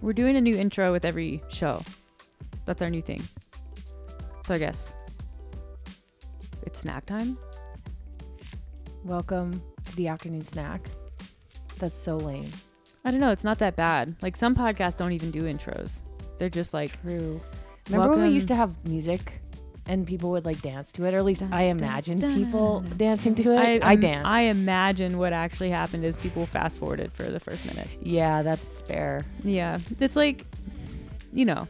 We're doing a new intro with every show. That's our new thing. So I guess it's snack time. Welcome to the afternoon snack. That's so lame. I don't know. It's not that bad. Like some podcasts don't even do intros. They're just like, True. Remember when we used to have music and people would like dance to it, or at least Dun, I imagined dun, people dun, dancing to it. I, I, danced. I imagine what actually happened is people fast forwarded for the first minute. yeah, that's fair. Yeah, it's like, you know,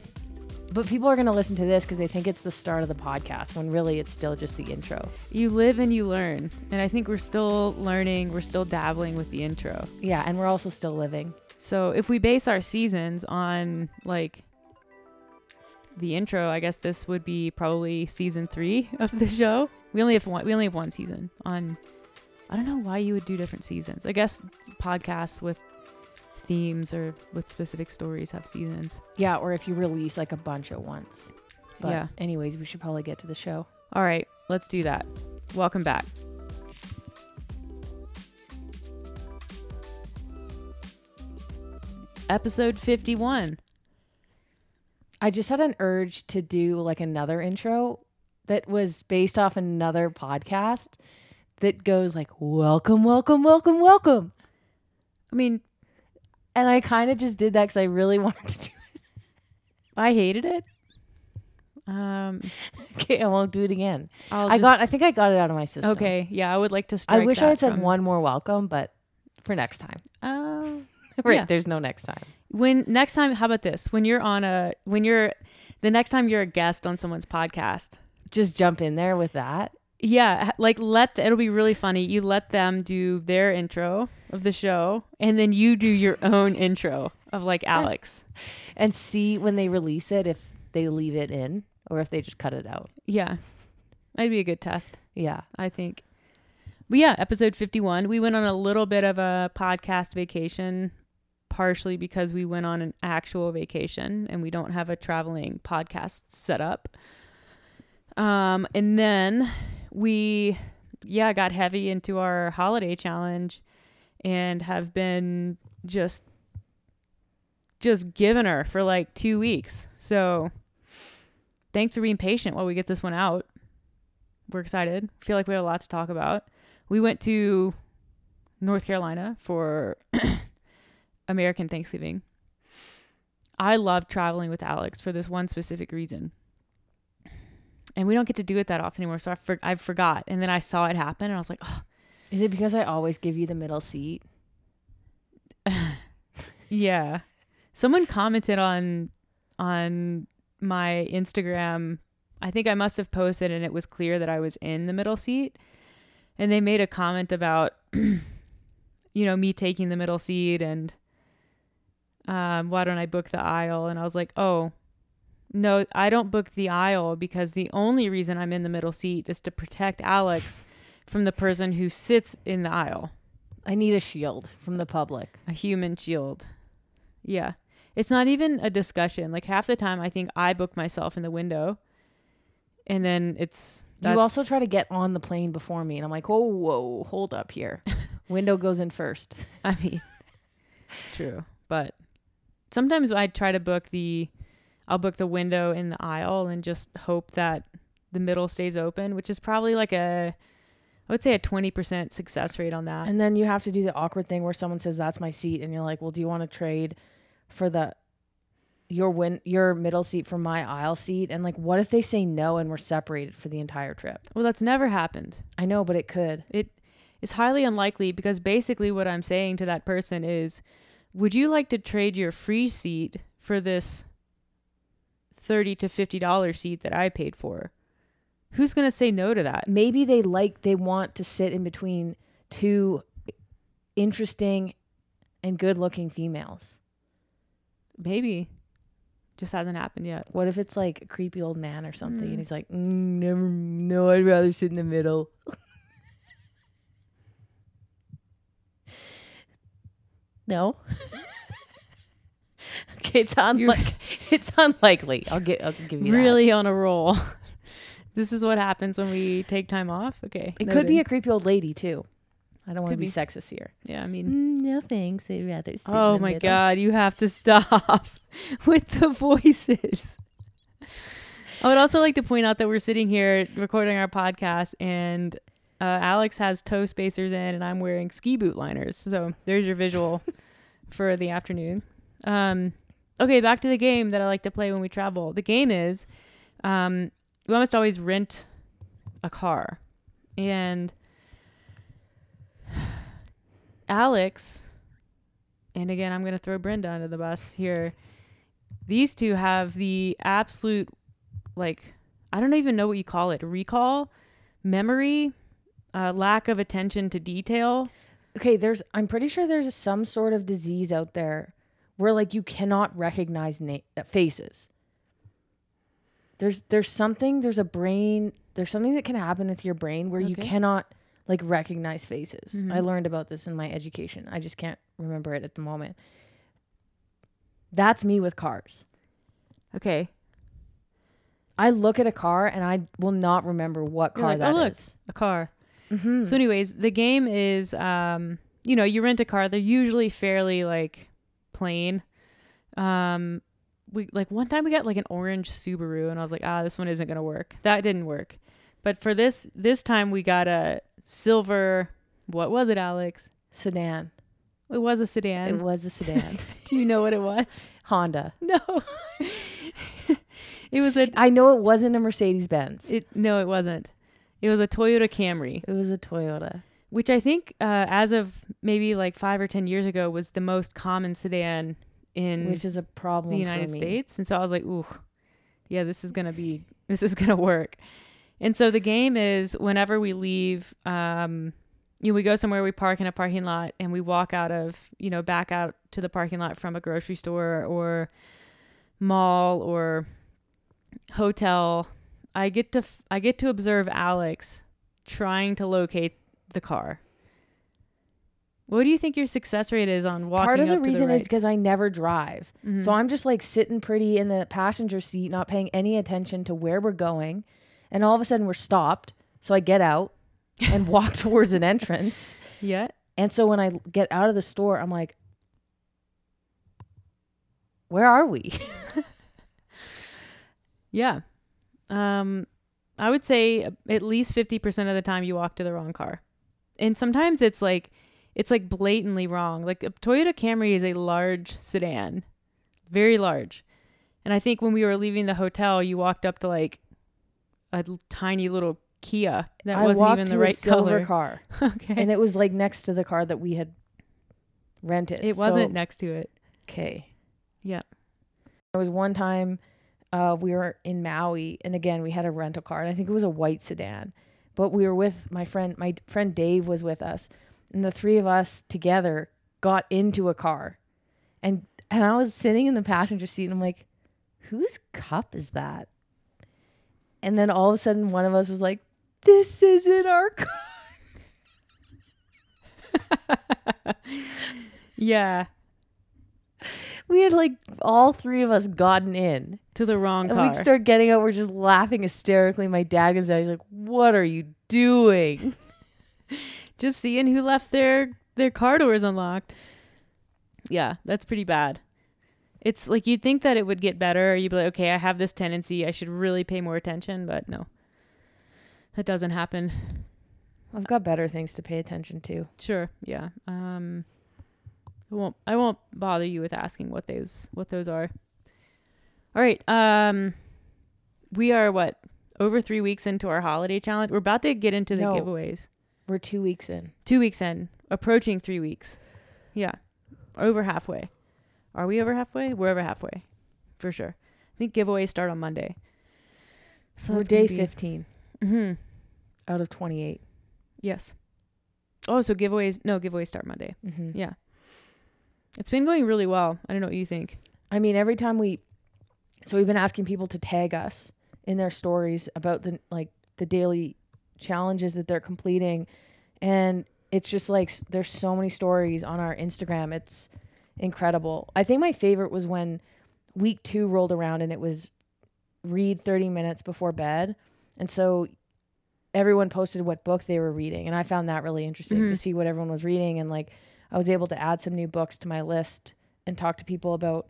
But people are gonna listen to this because they think it's the start of the podcast, when really it's still just the intro. you live and you learn, and I think we're still learning. We're still dabbling with the intro. Yeah, and we're also still living. So if we base our seasons on like the intro, I guess this would be probably season three of the show. We only have one. We only have one season on. I don't know why you would do different seasons. I guess podcasts with themes or with specific stories have seasons. Yeah, or if you release like a bunch at once. But Yeah. anyways, we should probably get to the show. All right, let's do that. Welcome back. Episode 51. I just had an urge to do like another intro that was based off another podcast that goes like welcome, welcome, welcome, welcome. I mean, And I kind of just did that because I really wanted to do it. I hated it. Um. Okay, I won't do it again. I'll I got I think I got it out of my system. okay. Yeah, I would like to strike I wish I had said from- one more welcome, but for next time. Oh, right. Yeah. There's no next time. When next time, how about this? When you're on a, when you're, the next time you're a guest on someone's podcast, Just jump in there with that. yeah, like let the, it'll be really funny. You let them do their intro of the show, and then you do your own intro of like Alex. and see when they release it if they leave it in or if they just cut it out. Yeah, that'd be a good test. Yeah. I think. But yeah, episode 51. We went on a little bit of a podcast vacation, partially because we went on an actual vacation and we don't have a traveling podcast set up. Um, and then we, yeah, got heavy into our holiday challenge and have been just, just giving her for like two weeks. So thanks for being patient while we get this one out we're excited. Feel like we have a lot to talk about. We went to North Carolina for American Thanksgiving. I love traveling with Alex for this one specific reason. And we don't get to do it that often anymore. So I, for- I forgot. And then I saw it happen and I was like, oh, Is it because I always give you the middle seat? yeah. Someone commented on on my Instagram. I think I must have posted and it was clear that I was in the middle seat. And they made a comment about you know, me taking the middle seat and um why don't I book the aisle? And I was like, "Oh, no, I don't book the aisle because the only reason I'm in the middle seat is to protect Alex from the person who sits in the aisle." I need a shield from the public. a human shield. Yeah. It's not even a discussion. Like half the time I think I book myself in the window and then it's you also try to get on the plane before me, and I'm like, oh, whoa, hold up here. Window goes in first. I mean true. But sometimes I try to book the I'll book the window in the aisle and just hope that the middle stays open, which is probably like a I would say a 20% success rate on that. And then you have to do the awkward thing where someone says, that's my seat. And you're like, well, do you want to trade for the your win your middle seat for my aisle seat? And like, what if they say no and we're separated for the entire trip? well, that's never happened. I know, but it could. It is highly unlikely because basically what I'm saying to that person is would you like to trade your free seat for this 30 to 50 dollar seat that I paid for? Who's going to say no to that? Maybe they like they want to sit in between two interesting and good looking females. Maybe just hasn't happened yet. What if it's like a creepy old man or something Mm. and he's like, mm, never, no, I'd rather sit in the middle. no. okay, it's unlike it's unlikely. I'll get I'll give you that. Really on a roll. this is what happens when we take time off. Okay. It could be a creepy old lady too. I don't want to be be. sexist here. Yeah, I mean, Mm, no thanks. I'd rather. Oh my middle. god, you have to stop with the voices. I would also like to point out that we're sitting here recording our podcast, and uh, Alex has toe spacers in, and I'm wearing ski boot liners. So there's your visual for the afternoon. Um, okay, back to the game that I like to play when we travel. The game is um, we almost always rent a car, and Alex, and again, I'm going to throw Brenda under the bus here. These two have the absolute, like, I don't even know what you call it recall, memory, uh, lack of attention to detail. Okay, there's. I'm pretty sure there's some sort of disease out there where like you cannot recognize na- uh, faces. There's there's something. There's a brain. There's something that can happen with your brain where you cannot like recognize faces. Mhm. I learned about this in my education. I just can't remember it at the moment. That's me with cars. Okay. I look at a car and I will not remember what You're car like, that "Oh, is. A car. Mhm. So, anyways, the game is, um, you know, you rent a car. They're usually fairly like plain. Um, we like one time we got like an orange Subaru, and I was like, ah, this one isn't gonna work. That didn't work. But for this this time, we got a silver. What was it, Alex? sedan. It was a sedan. It was a sedan. Do you know what it was? Honda. No. it was a. I know it wasn't a Mercedes Benz. It no, it wasn't. It was a Toyota Camry. It was a Toyota. which I think, uh, as of maybe like five or ten years ago, was the most common sedan in which is a problem the for United me. States. And so I was like, ooh, yeah, this is gonna be, this is gonna work. And so the game is whenever we leave, um, you know, we go somewhere, we park in a parking lot, and we walk out of, you know, back out to the parking lot from a grocery store or mall or hotel. I get to, f- I get to observe Alex trying to locate the car. What do you think your success rate is on walking? Part of the reason is right? because I never drive. Mhm. So I'm just like sitting pretty in the passenger seat, not paying any attention to where we're going. And all of a sudden we're stopped. So I get out and walk towards an entrance. yeah, And so when I get out of the store, I'm like, where are we? Yeah. Um I would say at least 50% of the time you walk to the wrong car. And sometimes it's like it's like blatantly wrong. Like a Toyota Camry is a large sedan. Very large. And I think when we were leaving the hotel, you walked up to like a tiny little Kia that I wasn't even the right silver color. car. okay. And it was like next to the car that we had rented. it wasn't next to it. Okay. Yeah. There was one time uh, we were in Maui, and again we had a rental car, and I think it was a white sedan. But we were with my friend. My friend Dave was with us, and the three of us together got into a car, and and I was sitting in the passenger seat, and I'm like, whose cup is that? And then all of a sudden, one of us was like, "This isn't our car." yeah. We had like all three of us gotten in. To the wrong And car. we start getting out. We're just laughing hysterically. My dad comes out. He's like, "What are you doing?" just seeing who left their their car doors unlocked. Yeah, that's pretty bad. It's like you'd think that it would get better. You'd be like, okay, I have this tendency. I should really pay more attention, but no, that doesn't happen. I've got better things to pay attention to. Sure, yeah. Um, I won't. I won't bother you with asking what those what those are. All right. Um, we are what over three weeks into our holiday challenge. We're about to get into the No. giveaways. We're two weeks in. Two weeks in, approaching three weeks. Yeah, over halfway. Are we over halfway? We're over halfway, for sure. I think giveaways start on Monday. So We're day be- 15 Mhm. out of 28. Yes. Oh, so giveaways? No, giveaways start Monday. Mm-hmm. Yeah. It's been going really well. I don't know what you think. I mean, every time we, so we've been asking people to tag us in their stories about the like the daily challenges that they're completing, and it's just like there's so many stories on our Instagram. It's incredible. I think my favorite was when week two rolled around and it was read 30 minutes before bed, and so everyone posted what book they were reading, and I found that really interesting Mhm. to see what everyone was reading, and like I was able to add some new books to my list and talk to people about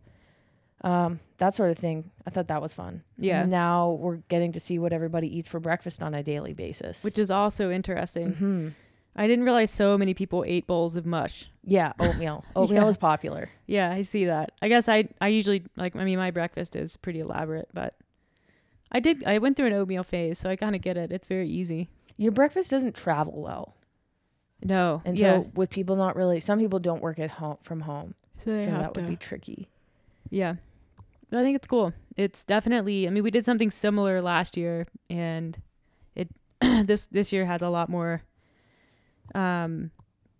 um, that sort of thing. I thought that was fun. Yeah. Now we're getting to see what everybody eats for breakfast on a daily basis. which is also interesting. hmm I didn't realize so many people ate bowls of mush. yeah, oatmeal. Oatmeal Yeah. is popular. Yeah, I see that. I guess I I usually like I mean my breakfast is pretty elaborate, but I did I went through an oatmeal phase, so I kind of get it. It's very easy. Your breakfast doesn't travel well, No, and yeah, so with people not really, some people don't work at home from home, so, so that would be tricky. yeah. I think it's cool. It's definitely. I mean, we did something similar last year, and it this this year has a lot more um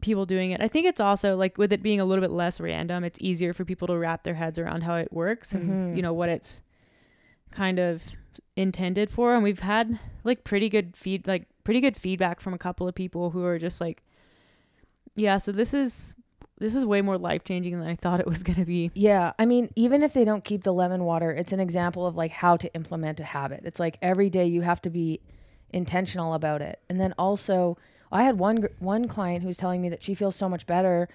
people doing it. I think it's also like with it being a little bit less random, it's easier for people to wrap their heads around how it works and Mhm. you know what it's kind of intended for. And we've had like pretty good feed like pretty good feedback from a couple of people who are just like, yeah, so this is this is way more life changing than I thought it was gonna be. Yeah, I mean, even if they don't keep the lemon water, it's an example of like how to implement a habit. It's like every day you have to be intentional about it. And then also, I had one one client who's telling me that she feels so much better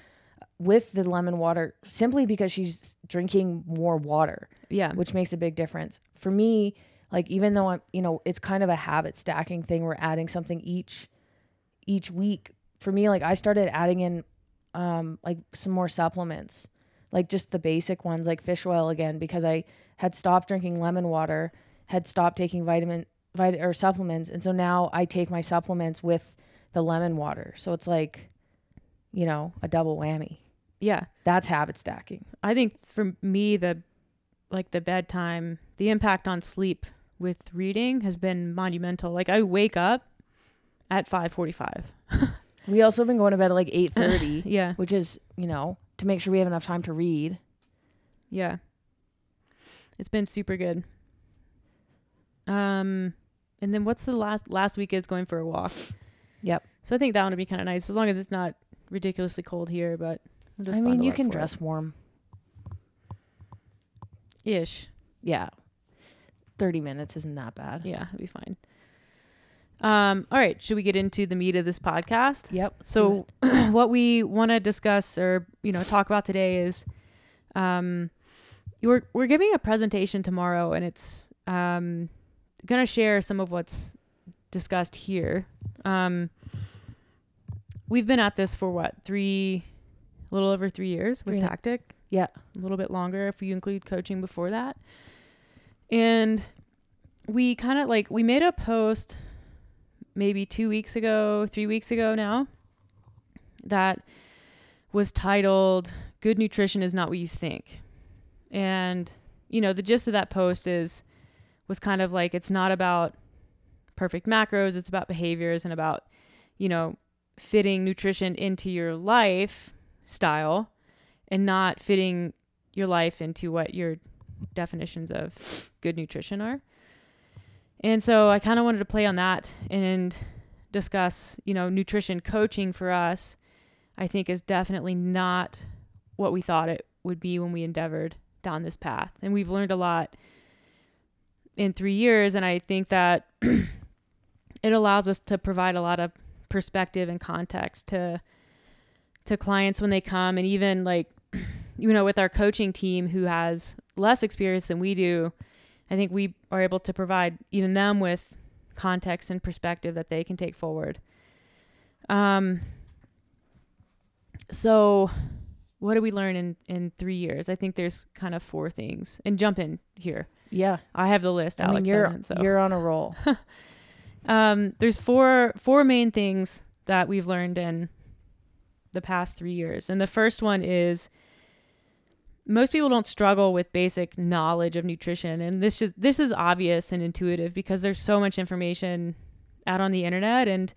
with the lemon water simply because she's drinking more water, Yeah. which makes a big difference. For me, like even though I'm, you know, it's kind of a habit stacking thing. We're adding something each each week. For me, like I started adding in um like some more supplements like just the basic ones like fish oil again because I had stopped drinking lemon water, had stopped taking vitamin vit- or supplements, and so now I take my supplements with the lemon water. So it's like, you know, a double whammy. Yeah. That's habit stacking. I think for me the like the bedtime, the impact on sleep with reading has been monumental. Like I wake up at 5:45. We also have been going to bed at like eight thirty, Yeah. which is you know to make sure we have enough time to read. Yeah. It's been super good. Um and then what's the last last week is going for a walk. Yep. So I think that one would be kind of nice as long as it's not ridiculously cold here, but I mean, you can for it. dress warm. ish. Yeah, thirty minutes isn't that bad. Yeah, it'll be fine. Um all right, should we get into the meat of this podcast? Yep. So what we want to discuss or you know talk about today is um we're we're giving a presentation tomorrow and it's um going to share some of what's discussed here. Um we've been at this for what? 3 a little over 3 years with Three tactic. Yeah. A little bit longer if you include coaching before that. And we kind of like we made a post maybe 2 weeks ago, 3 weeks ago now that was titled Good Nutrition is Not What You Think. And, you know, the gist of that post is, was kind of like it's not about perfect macros, it's about behaviors and about, you know, fitting nutrition into your lifestyle and not fitting your life into what your definitions of good nutrition are. And so I kind of wanted to play on that and discuss, you know, nutrition coaching for us, I think is definitely not what we thought it would be when we endeavored down this path. And we've learned a lot in three years. And I think that it allows us to provide a lot of perspective and context to to clients when they come and even like you know with our coaching team who has less experience than we do i think we are able to provide even them with context and perspective that they can take forward. Um so what do we learn in in three years? I think there's kind of four things. And jump in here. Yeah. i have the list I mean, alex you're doesn't so. you're on a roll. um, there's four four main things that we've learned in the past three years, and the first one is most people don't struggle with basic knowledge of nutrition, and this is this is obvious and intuitive because there's so much information out on the internet, and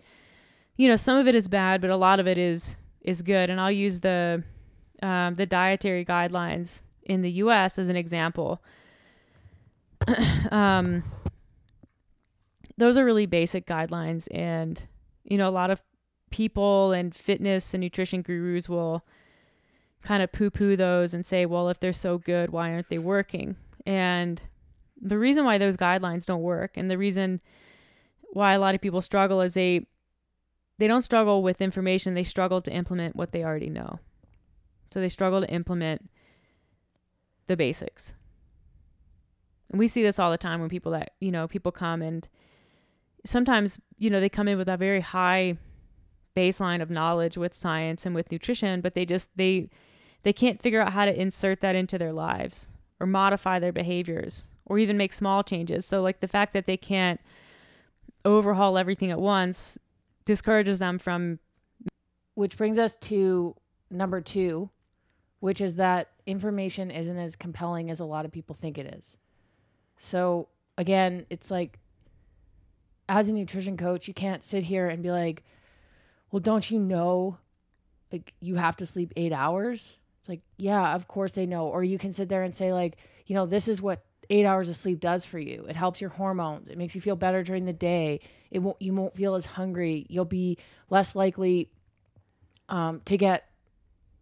you know some of it is bad, but a lot of it is is good. And I'll use the um, the dietary guidelines in the U.S. as an example. um, those are really basic guidelines and you know a lot of people and fitness and nutrition gurus will kind of poo-poo those and say well if they're so good why aren't they working and the reason why those guidelines don't work and the reason why a lot of people struggle is they they don't struggle with information, they struggle to implement what they already know. So they struggle to implement the basics. And we see this all the time when people that, you know, people come and sometimes, you know, they come in with a very high baseline of knowledge with science and with nutrition, but they just they they can't figure out how to insert that into their lives or modify their behaviors or even make small changes. So like the fact that they can't overhaul everything at once discourages them from Which brings us to number two, which is that information isn't as compelling as a lot of people think it is. So again, it's like as a nutrition coach, you can't sit here and be like, well, don't you know like you have to sleep eight hours? It's like, yeah, of course they know. Or you can sit there and say, like, you know, this is what eight hours of sleep does for you. It helps your hormones. It makes you feel better during the day. It won't you won't feel as hungry. You'll be less likely um, to get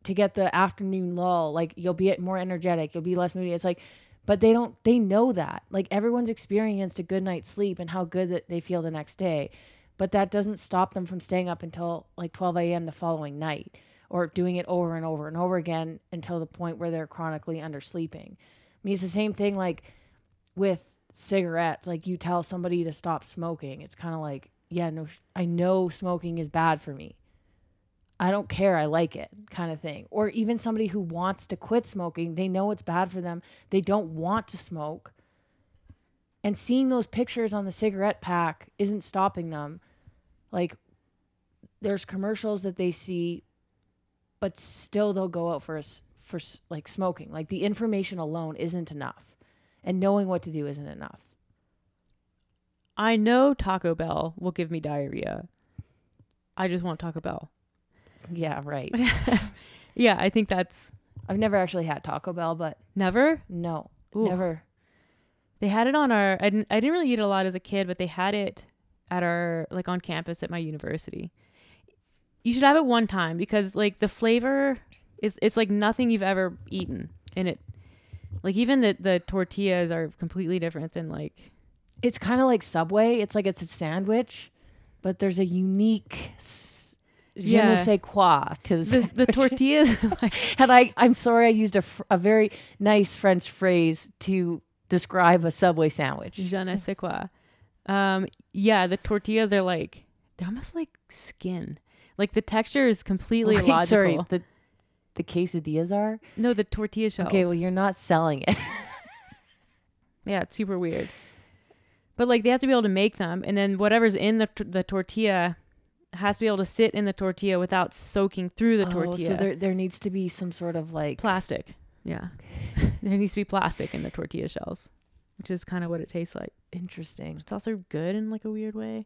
to get the afternoon lull. Like you'll be more energetic. You'll be less moody. It's like, but they don't. They know that. Like everyone's experienced a good night's sleep and how good that they feel the next day. But that doesn't stop them from staying up until like 12 a.m. the following night or doing it over and over and over again until the point where they're chronically undersleeping. I mean, it's the same thing like with cigarettes. Like you tell somebody to stop smoking, it's kind of like, yeah, no, I know smoking is bad for me. I don't care. I like it, kind of thing. Or even somebody who wants to quit smoking, they know it's bad for them. They don't want to smoke. And seeing those pictures on the cigarette pack isn't stopping them. Like, there's commercials that they see, but still they'll go out for us for like smoking. Like the information alone isn't enough, and knowing what to do isn't enough. I know Taco Bell will give me diarrhea. I just want Taco Bell. Yeah, right. yeah, I think that's I've never actually had Taco Bell, but never. no, Ooh. never. They had it on our. I didn't, I didn't really eat it a lot as a kid, but they had it at our like on campus at my university. You should have it one time because like the flavor is it's like nothing you've ever eaten, and it like even the the tortillas are completely different than like It's kind of like Subway. It's like it's a sandwich, but there's a unique je Yeah. ne sais quoi to the, the, the tortillas. And I, I'm sorry, I used a, fr- a very nice French phrase to describe a Subway sandwich. je ne sais quoi. Um, yeah, the tortillas are like they're almost like skin. Like the texture is completely Wait, illogical. sorry, the the quesadillas are No, the tortilla shells. okay. Well, you're not selling it. Yeah, it's super weird. But like they have to be able to make them, and then whatever's in the the tortilla has to be able to sit in the tortilla without soaking through the Oh, tortilla. so there there needs to be some sort of like plastic. Yeah, there needs to be plastic in the tortilla shells, which is kind of what it tastes like. interesting. It's also good in like a weird way.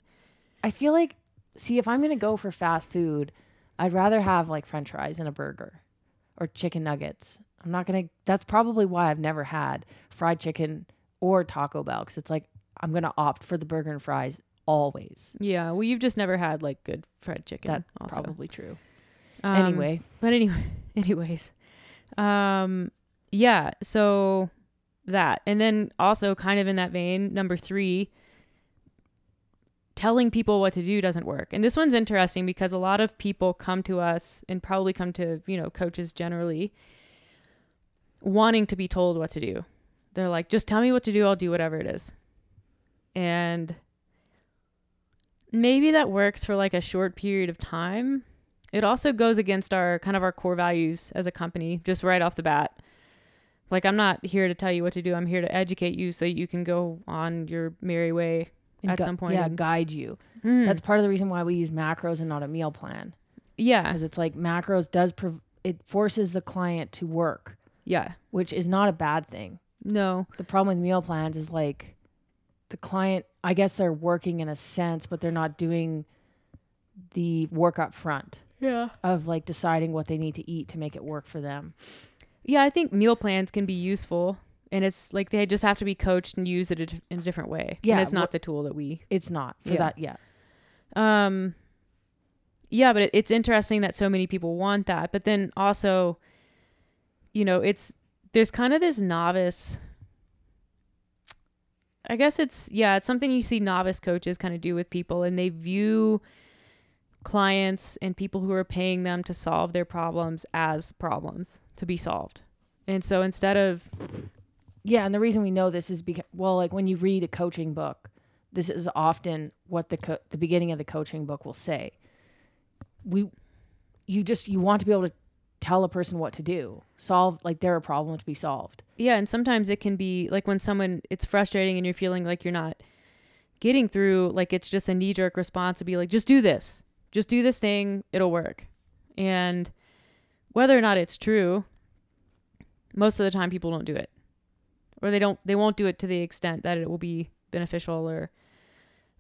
I feel like, see, if I'm gonna go for fast food, I'd rather have like French fries and a burger, or chicken nuggets. I'm not gonna. That's probably why I've never had fried chicken or Taco Bell because it's like I'm gonna opt for the burger and fries always. Yeah, well, you've just never had like good fried chicken. That also. Probably true. Um, anyway, But anyway, anyways, um, yeah. So that, and then also kind of in that vein, number three, telling people what to do doesn't work. And this one's interesting because a lot of people come to us and probably come to you know coaches generally wanting to be told what to do. They're like, just tell me what to do. I'll do whatever it is. And maybe that works for like a short period of time it also goes against our kind of our core values as a company just right off the bat like i'm not here to tell you what to do i'm here to educate you so you can go on your merry way at gu- some point yeah, guide you. Mm. That's part of the reason why we use macros and not a meal plan. Yeah. Because it's like macros does prov- it forces the client to work, yeah. Which is not a bad thing. no. The problem with meal plans is like the client i guess they're working in a sense but they're not doing the work up front yeah. of like deciding what they need to eat to make it work for them. Yeah i think meal plans can be useful and it's like they just have to be coached and used it a in a different way Yeah, and it's not the tool that we it's not for Yeah. that yeah Um, yeah, but it, it's interesting that so many people want that. But then also, you know, it's there's kind of this novice. I guess it's yeah, it's something you see novice coaches kind of do with people and they view clients and people who are paying them to solve their problems as problems to be solved. And so instead of Yeah, and the reason we know this is because well, like when you read a coaching book, this is often what the co- the beginning of the coaching book will say. We you just you want to be able to tell a person what to do. Solve like they're a problem to be solved. yeah, and sometimes it can be like when someone it's frustrating and you're feeling like you're not getting through like it's just a knee jerk response to be like just do this. Just do this thing, it'll work. And whether or not it's true, most of the time people don't do it. Or they don't they won't do it to the extent that it will be beneficial or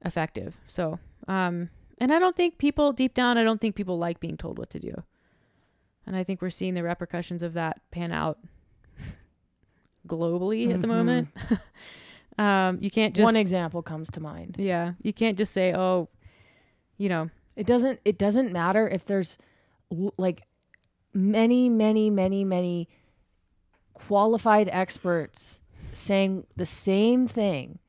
effective. So, um and I don't think people deep down I don't think people like being told what to do. And I think we're seeing the repercussions of that pan out globally at the Mhm. moment. um you can't just One example comes to mind. yeah, you can't just say, "Oh, you know, It doesn't it doesn't matter if there's like many many many many qualified experts saying the same thing.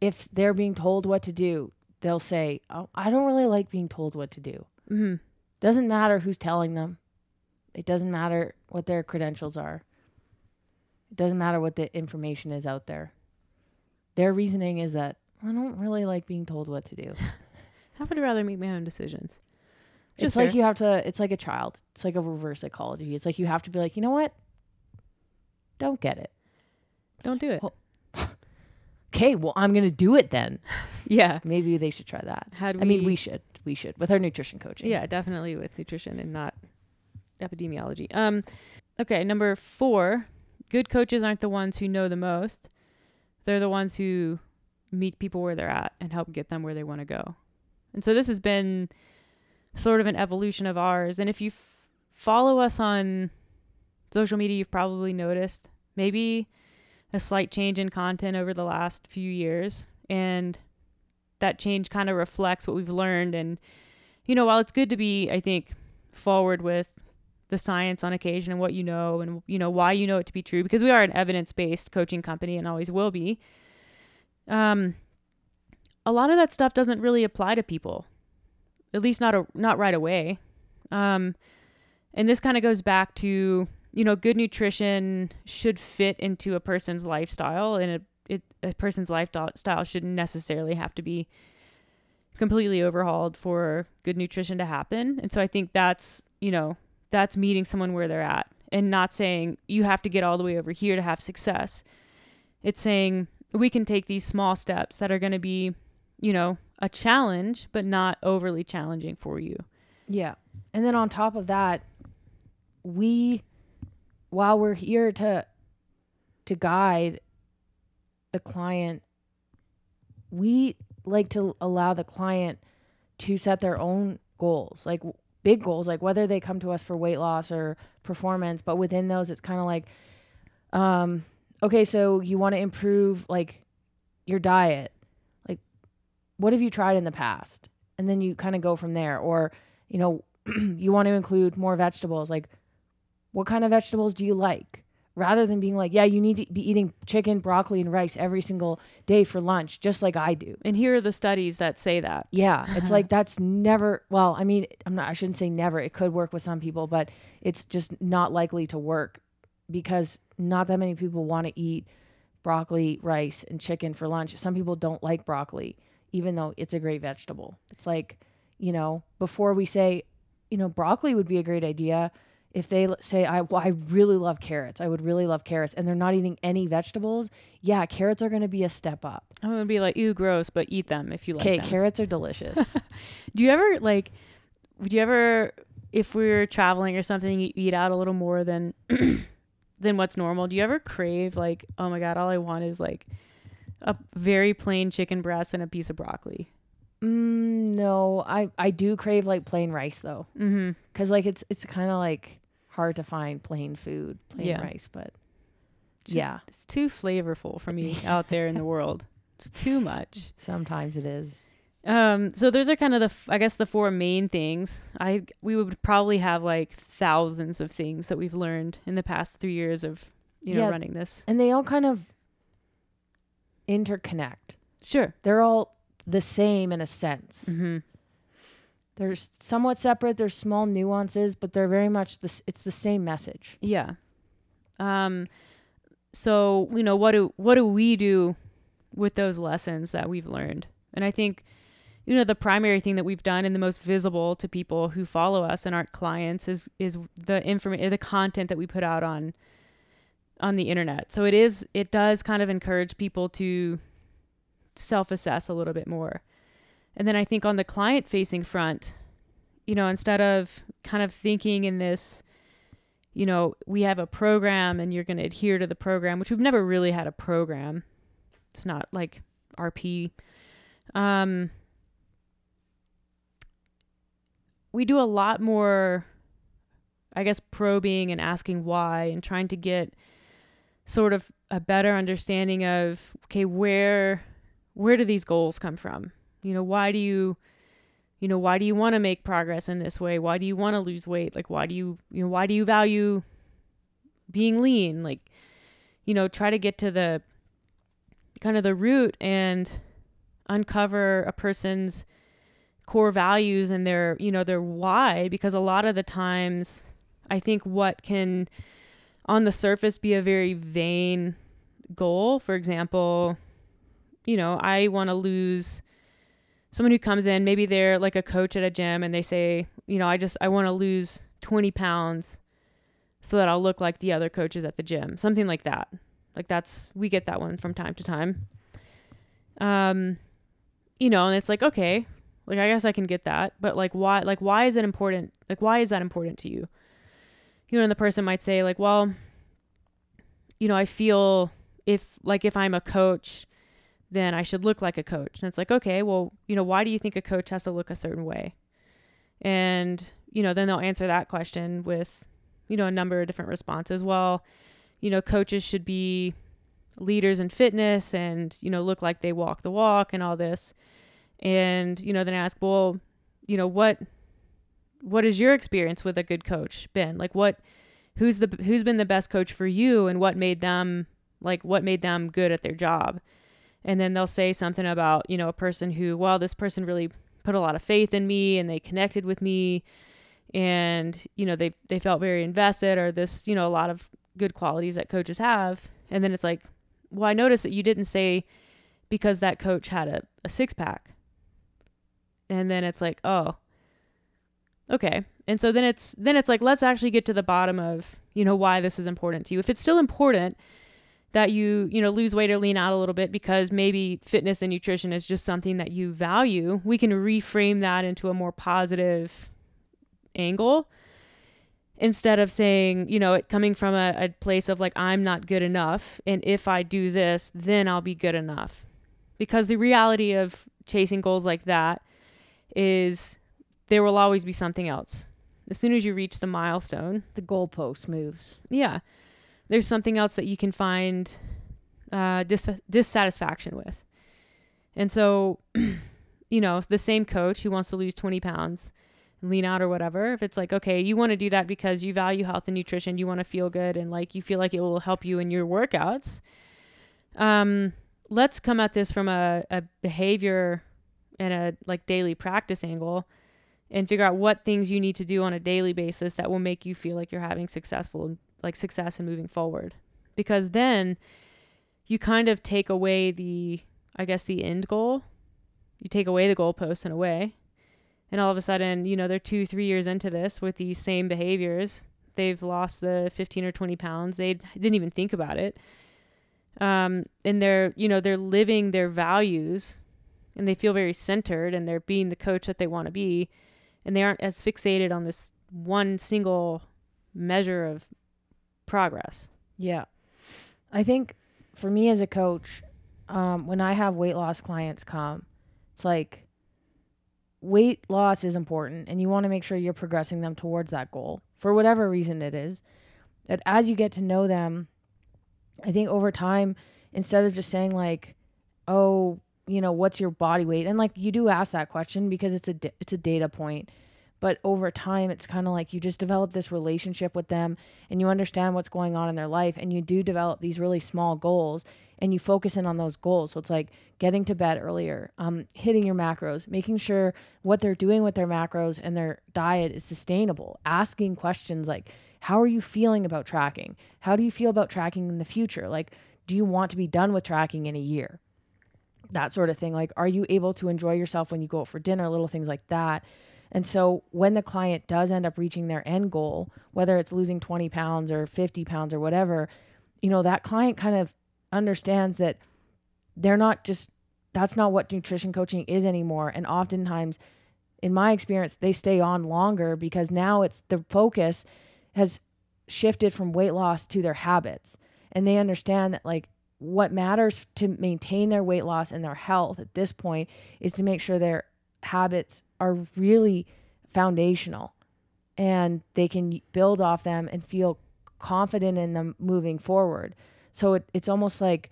If they're being told what to do, they'll say, "Oh, I don't really like being told what to do." mhm. Doesn't matter who's telling them. It doesn't matter what their credentials are. It doesn't matter what the information is out there. Their reasoning is that I don't really like being told what to do. I would rather make my own decisions." Which it's like fair. you have to it's like a child it's like a reverse psychology it's like you have to be like you know what don't get it don't do it. well- okay well i'm gonna do it then Yeah. maybe they should try that How do we i mean we should we should with our nutrition coaching Yeah, definitely with nutrition and not epidemiology. Um okay, number 4, good coaches aren't the ones who know the most. They're the ones who meet people where they're at and help get them where they want to go. And so this has been sort of an evolution of ours. And if you f- follow us on social media, you've probably noticed maybe a slight change in content over the last few years. And that change kind of reflects what we've learned. And, you know, while it's good to be, I think, forward with the science on occasion and what you know and, you know, why you know it to be true, because we are an evidence based coaching company and always will be. Um, a lot of that stuff doesn't really apply to people, at least not a, not right away. Um, and this kind of goes back to you know good nutrition should fit into a person's lifestyle, and a it, a person's lifestyle shouldn't necessarily have to be completely overhauled for good nutrition to happen. And so I think that's you know that's meeting someone where they're at and not saying you have to get all the way over here to have success. It's saying we can take these small steps that are going to be, you know, a challenge, but not overly challenging for you. yeah and then on top of that we while we're here to to guide the client we like to allow the client to set their own goals like big goals like whether they come to us for weight loss or performance but within those it's kind of like um okay so you want to improve like your diet. Like what have you tried in the past? And then you kind of go from there. Or you know you want to include more vegetables. Like what kind of vegetables do you like? Rather than being like yeah you need to be eating chicken broccoli and rice every single day for lunch just like i do. And here are the studies that say that. yeah it's like that's never well i mean i'm not i shouldn't say never it could work with some people but it's just not likely to work because not that many people want to eat broccoli rice and chicken for lunch. Some people don't like broccoli even though it's a great vegetable. It's like you know before we say you know broccoli would be a great idea if they say I well, I really love carrots I would really love carrots and they're not eating any vegetables yeah carrots are going to be a step up I'm gonna be like, ew, gross, but eat them if you like okay carrots are delicious Do you ever like? Would you ever, if we're traveling or something, you eat out a little more than than what's normal? Do you ever crave like, oh my god, all I want is like a very plain chicken breast and a piece of broccoli? Mm, no, I I do crave like plain rice though, Mm-hmm. because like it's it's kind of like hard to find plain food, plain Yeah. rice. But Just- yeah, It's too flavorful for me out there in the world. It's too much. sometimes it is. Um, so those are kind of the, f- I guess, the four main things. I we would probably have like thousands of things that we've learned in the past three years of, you know, Yeah. running this. And they all kind of interconnect. Sure. They're all the same in a sense. Mm-hmm. They're somewhat separate. There's small nuances, but they're very much this. It's the same message. Yeah. Um so, you know, what do what do we do with those lessons that we've learned? And I think you know, the primary thing that we've done and the most visible to people who follow us and aren't clients is is the information the content that we put out on on the internet. So it is it does kind of encourage people to self-assess a little bit more. And then I think on the client facing front, you know, instead of kind of thinking in this you know, we have a program and you're going to adhere to the program, which we've never really had a program. It's not like RP. Um, we do a lot more, I guess, probing and asking why and trying to get sort of a better understanding of, okay, where, where do these goals come from? You know, why do you, you know why do you want to make progress in this way? Why do you want to lose weight? Like why do you you know why do you value being lean? Like you know try to get to the kind of the root and uncover a person's core values and their you know their why because a lot of the times i think what can on the surface be a very vain goal. For example you know i want to lose someone who comes in, maybe they're like a coach at a gym and they say, you know, I just, I want to lose 20 pounds so that I'll look like the other coaches at the gym. Something like that. Like that's, we get that one from time to time. Um, you know, and it's like, okay, like I guess I can get that, but like why, like why is it important? Like why is that important to you? You know, and the person might say like, well, you know, I feel if like if I'm a coach then I should look like a coach. And it's like, okay, well, you know, why do you think a coach has to look a certain way? And, you know, then they'll answer that question with, you know, a number of different responses. Well, you know, coaches should be leaders in fitness and, you know, look like they walk the walk and all this. And, you know, then I ask, well, you know, what what is your experience with a good coach been? Like what who's the who's been the best coach for you and what made them like what made them good at their job? And then they'll say something about you know a person who well this person really put a lot of faith in me and they connected with me. And you know they they felt very invested or this you know a lot of good qualities that coaches have. And then it's like well i noticed that you didn't say because that coach had a, a six pack and then it's like oh okay. And so then it's then it's like let's actually get to the bottom of you know why this is important to you. If it's still important that you you know lose weight or lean out a little bit because maybe fitness and nutrition is just something that you value we can reframe that into a more positive angle instead of saying you know it coming from a, a place of like i'm not good enough and if i do this then i'll be good enough. Because the reality of chasing goals like that is there will always be something else. As soon as you reach the milestone The goalpost moves. yeah there's something else that you can find uh, dis- dissatisfaction with. And so, you know, the same coach who wants to lose 20 pounds and lean out or whatever, if it's like, okay, you want to do that because you value health and nutrition, you want to feel good and like you feel like it will help you in your workouts. Um, let's come at this from a, a behavior and a like daily practice angle and figure out what things you need to do on a daily basis that will make you feel like you're having successful like success and moving forward. Because then you kind of take away the i guess the end goal. You take away the goalpost in a way. And all of a sudden you know they're two three years into this with these same behaviors. They've lost the 15 or 20 pounds. They didn't even think about it. Um, and they're you know they're living their values and they feel very centered and they're being the coach that they want to be. And they aren't as fixated on this one single measure of progress. Yeah. I think for me as a coach, um, when I have weight loss clients come, it's like weight loss is important and you want to make sure you're progressing them towards that goal for whatever reason it is. That as you get to know them, I think over time, instead of just saying like, oh, you know, what's your body weight? And like you do ask that question because it's a, it's a data point. But over time it's kind of like you just develop this relationship with them and you understand what's going on in their life and you do develop these really small goals and you focus in on those goals. So it's like getting to bed earlier um, hitting your macros making sure what they're doing with their macros and their diet is sustainable asking questions like how are you feeling about tracking? How do you feel about tracking in the future? Like do you want to be done with tracking in a year? That sort of thing. Like are you able to enjoy yourself when you go out for dinner? Little things like that and so when the client does end up reaching their end goal, whether it's losing 20 pounds or 50 pounds or whatever, you know, that client kind of understands that they're not just, that's not what nutrition coaching is anymore. And oftentimes, in my experience, they stay on longer because now it's the focus has shifted from weight loss to their habits. And they understand that, like, what matters to maintain their weight loss and their health at this point is to make sure their habits are really foundational and they can build off them and feel confident in them moving forward. So it, it's almost like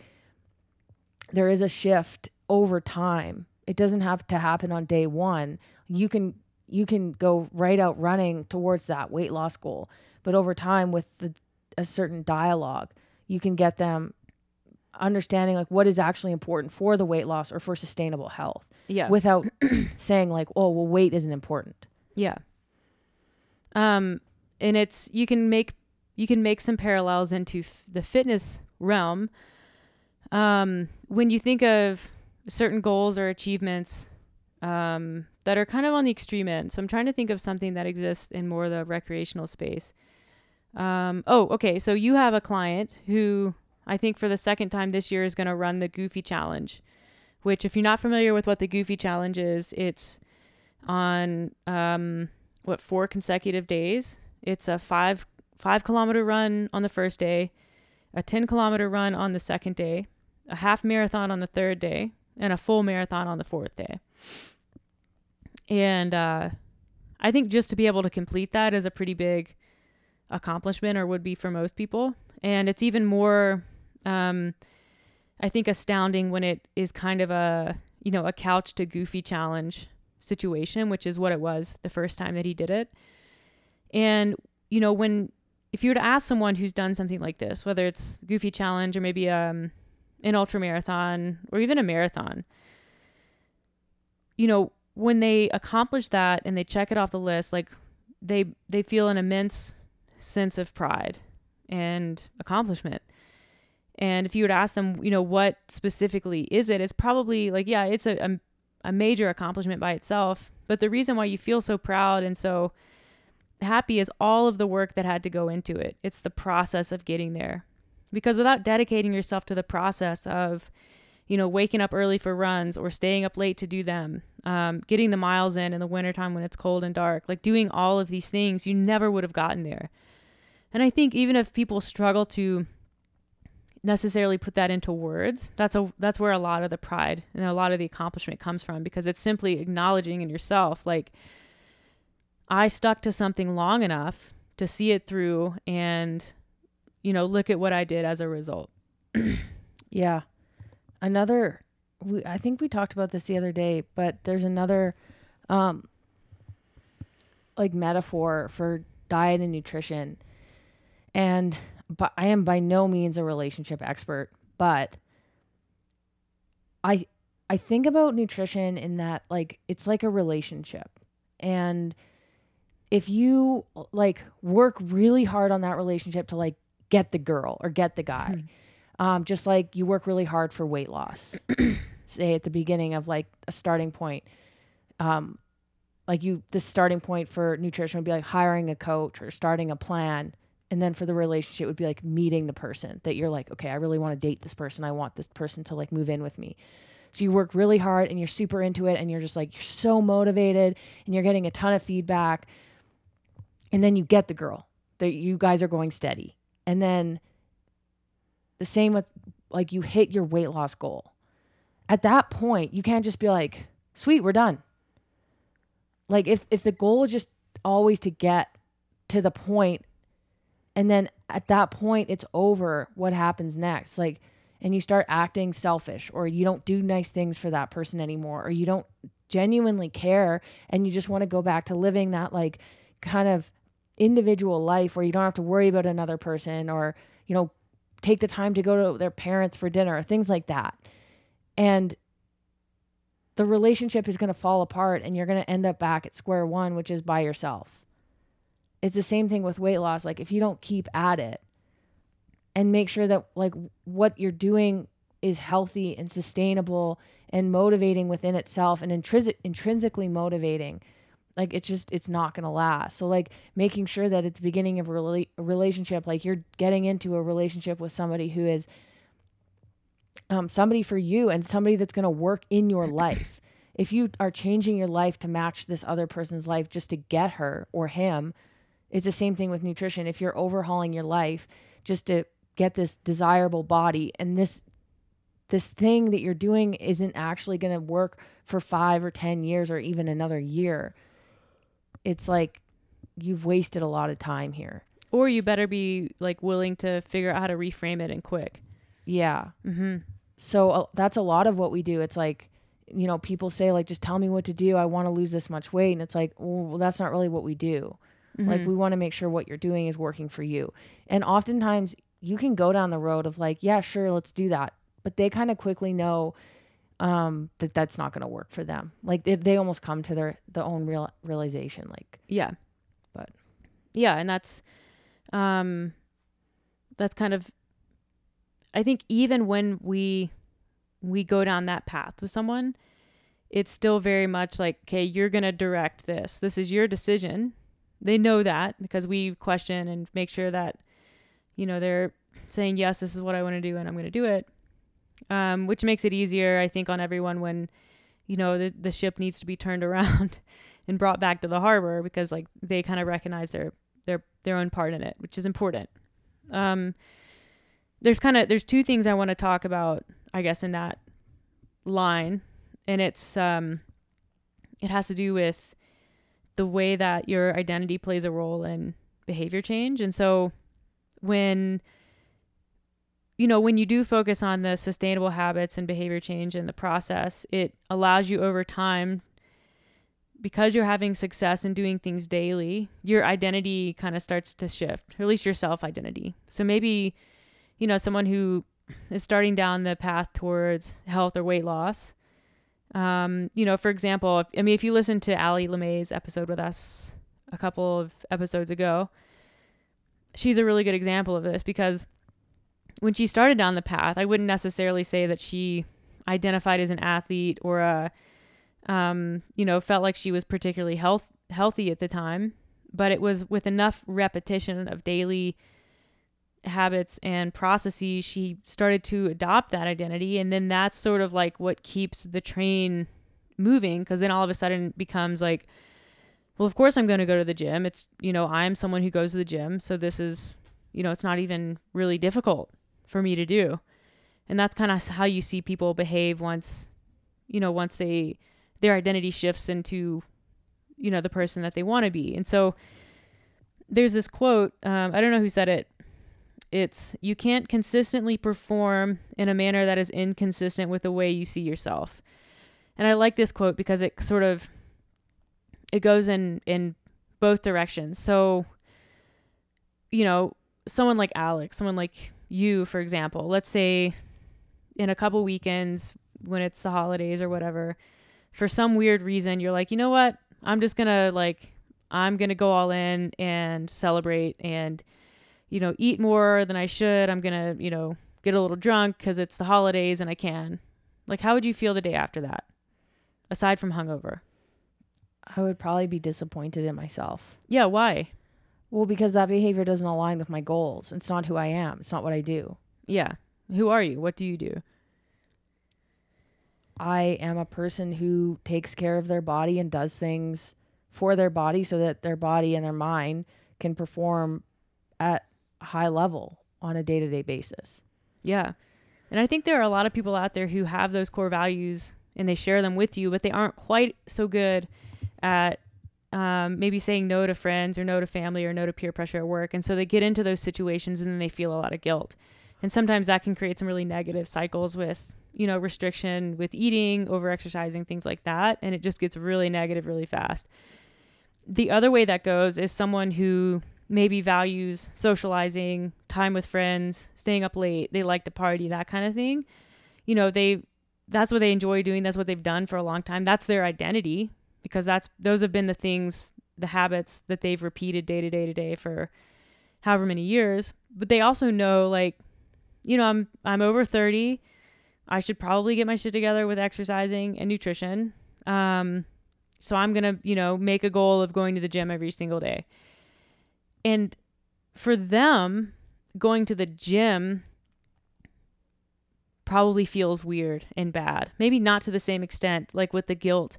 there is a shift over time. It doesn't have to happen on day one. You can you can go right out running towards that weight loss goal, but over time with the, a certain dialogue, you can get them understanding like what is actually important for the weight loss or for sustainable health. Yeah. Without saying like, oh, well, weight isn't important. Yeah. Um, and it's you can make you can make some parallels into f- the fitness realm. Um, when you think of certain goals or achievements um, that are kind of on the extreme end. So I'm trying to think of something that exists in more the recreational space. Um, oh, okay. So you have a client who I think for the second time this year is going to run the Goofy Challenge, which, if you're not familiar with what the Goofy Challenge is, it's on um, what four consecutive days. It's a five five kilometer run on the first day, a ten kilometer run on the second day, a half marathon on the third day, and a full marathon on the fourth day. And uh, I think just to be able to complete that is a pretty big accomplishment, or would be for most people. And it's even more um, I think astounding when it is kind of a you know a couch to goofy challenge situation, which is what it was the first time that he did it. And you know when if you were to ask someone who's done something like this, whether it's goofy challenge or maybe um, an ultra marathon or even a marathon, you know when they accomplish that and they check it off the list, like they they feel an immense sense of pride and accomplishment. And if you were to ask them, you know, what specifically is it? It's probably like, yeah, it's a, a, a major accomplishment by itself. But the reason why you feel so proud and so happy is all of the work that had to go into it. It's the process of getting there. Because without dedicating yourself to the process of, you know, waking up early for runs or staying up late to do them, um, getting the miles in in the wintertime when it's cold and dark, like doing all of these things, you never would have gotten there. And I think even if people struggle to necessarily put that into words. That's a that's where a lot of the pride and a lot of the accomplishment comes from because it's simply acknowledging in yourself like i stuck to something long enough to see it through and you know look at what i did as a result. Yeah. Another we, i think we talked about this the other day but there's another um like metaphor for diet and nutrition. And but I am by no means a relationship expert, but I I think about nutrition in that like it's like a relationship. And if you like work really hard on that relationship to like get the girl or get the guy, hmm. um, just like you work really hard for weight loss, say at the beginning of like a starting point, um, like you, the starting point for nutrition would be like hiring a coach or starting a plan and then for the relationship would be like meeting the person that you're like okay i really want to date this person. I want this person to like move in with me. So you work really hard and you're super into it and you're just like you're so motivated and you're getting a ton of feedback. And then you get the girl that you guys are going steady. And then the same with like you hit your weight loss goal. At that point you can't just be like sweet we're done. Like if if the goal is just always to get to the point and then at that point it's over what happens next like and you start acting selfish or you don't do nice things for that person anymore or you don't genuinely care and you just want to go back to living that like kind of individual life where you don't have to worry about another person or, you know, take the time to go to their parents for dinner, things like that. And the relationship is going to fall apart and you're going to end up back at square one, which is by yourself. It's the same thing with weight loss. Like, if you don't keep at it and make sure that, like, what you're doing is healthy and sustainable and motivating within itself and intrinsic, intrinsically motivating, like, it's just, it's not going to last. So, like, making sure that at the beginning of a, rela- a relationship, like, you're getting into a relationship with somebody who is um, somebody for you and somebody that's going to work in your life. If you are changing your life to match this other person's life just to get her or him, it's the same thing with nutrition. If you're overhauling your life just to get this desirable body and this this thing that you're doing isn't actually going to work for 5 or 10 years or even another year. It's like you've wasted a lot of time here. Or you better be like willing to figure out how to reframe it and quick. Yeah. Mm-hmm. so uh, that's a lot of what we do it's like you know people say like just tell me what to do i want to lose this much weight and it's like well that's not really what we do like Mm-hmm. we want to make sure what you're doing is working for you and oftentimes you can go down the road of like yeah sure let's do that but they kind of quickly know um that that's not going to work for them like they, they almost come to their the own real realization like Yeah. But- yeah, and that's um that's kind of I think even when we we go down that path with someone, it's still very much like, okay, you're going to direct this. This is your decision. They know that because we question and make sure that you know, they're saying, "Yes, this is what I want to do and I'm going to do it." Um which makes it easier I think on everyone when you know, the the ship needs to be turned around and brought back to the harbor because like they kind of recognize their their their own part in it, which is important. Um, there's kind of there's two things I want to talk about, I guess, in that line, and it's um, it has to do with the way that your identity plays a role in behavior change, and so when you know when you do focus on the sustainable habits and behavior change in the process, it allows you over time because you're having success in doing things daily, your identity kind of starts to shift, or at least your self identity. So maybe, you know, someone who is starting down the path towards health or weight loss. Um, you know, for example, if, I mean, if you listen to Ali LeMay's episode with us a couple of episodes ago, she's a really good example of this because when she started down the path, I wouldn't necessarily say that she identified as an athlete or a um, you know, felt like she was particularly health healthy at the time, but it was with enough repetition of daily habits and processes, she started to adopt that identity, and then that's sort of like what keeps the train moving, because then all of a sudden it becomes like, well, of course I'm going to go to the gym. It's you know I'm someone who goes to the gym, so this is you know it's not even really difficult for me to do, and that's kind of how you see people behave once, you know, once they their identity shifts into you know the person that they want to be. And so there's this quote um, i don't know who said it it's you can't consistently perform in a manner that is inconsistent with the way you see yourself and i like this quote because it sort of it goes in in both directions so you know someone like alex someone like you for example let's say in a couple weekends when it's the holidays or whatever for some weird reason you're like, you know what? I'm just gonna like I'm gonna go all in and celebrate and you know eat more than I should. I'm gonna you know get a little drunk because it's the holidays and I can. Like, how would you feel the day after that? Aside from hungover. i would probably be disappointed in myself Yeah. Why? well because that behavior doesn't align with my goals it's not who i am it's not what i do Yeah. Who are you? What do you do? I am a person who takes care of their body and does things for their body so that their body and their mind can perform at high level on a day to day basis. Yeah. And I think there are a lot of people out there who have those core values and they share them with you, but they aren't quite so good at um, maybe saying no to friends or no to family or no to peer pressure at work. And so they get into those situations and then they feel a lot of guilt And sometimes that can create some really negative cycles with, you know, restriction with eating, over exercising, things like that. And it just gets really negative really fast. The other way that goes is someone who maybe values socializing, time with friends, staying up late, they like to party, that kind of thing. You know, they that's what they enjoy doing, that's what they've done for a long time. That's their identity because that's those have been the things, the habits that they've repeated day to day to day for however many years. But they also know like, you know, I'm I'm over 30. I should probably get my shit together with exercising and nutrition. Um, so I'm going to, you know, make a goal of going to the gym every single day. And for them, going to the gym probably feels weird and bad. Maybe not to the same extent, like with the guilt,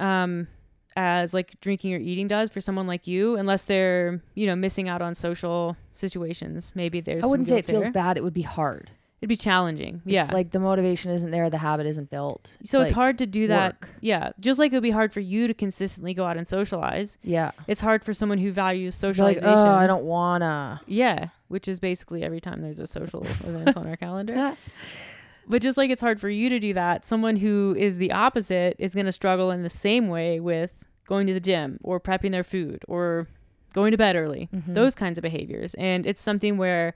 um, as like drinking or eating does for someone like you, unless they're you know missing out on social situations. Maybe there's. I wouldn't say it guilt feels bad. It would be hard. It'd be challenging. Yeah. It's like the motivation isn't there, the habit isn't built. so it's like hard to do that. work. Yeah. Just like it would be hard for you to consistently go out and socialize. Yeah. It's hard for someone who values You're like, socialization. oh, I don't wanna. Yeah, which is basically every time there's a social event on our calendar. But just like it's hard for you to do that, someone who is the opposite is going to struggle in the same way with going to the gym or prepping their food or going to bed early. Mhm. Those kinds of behaviors. And it's something where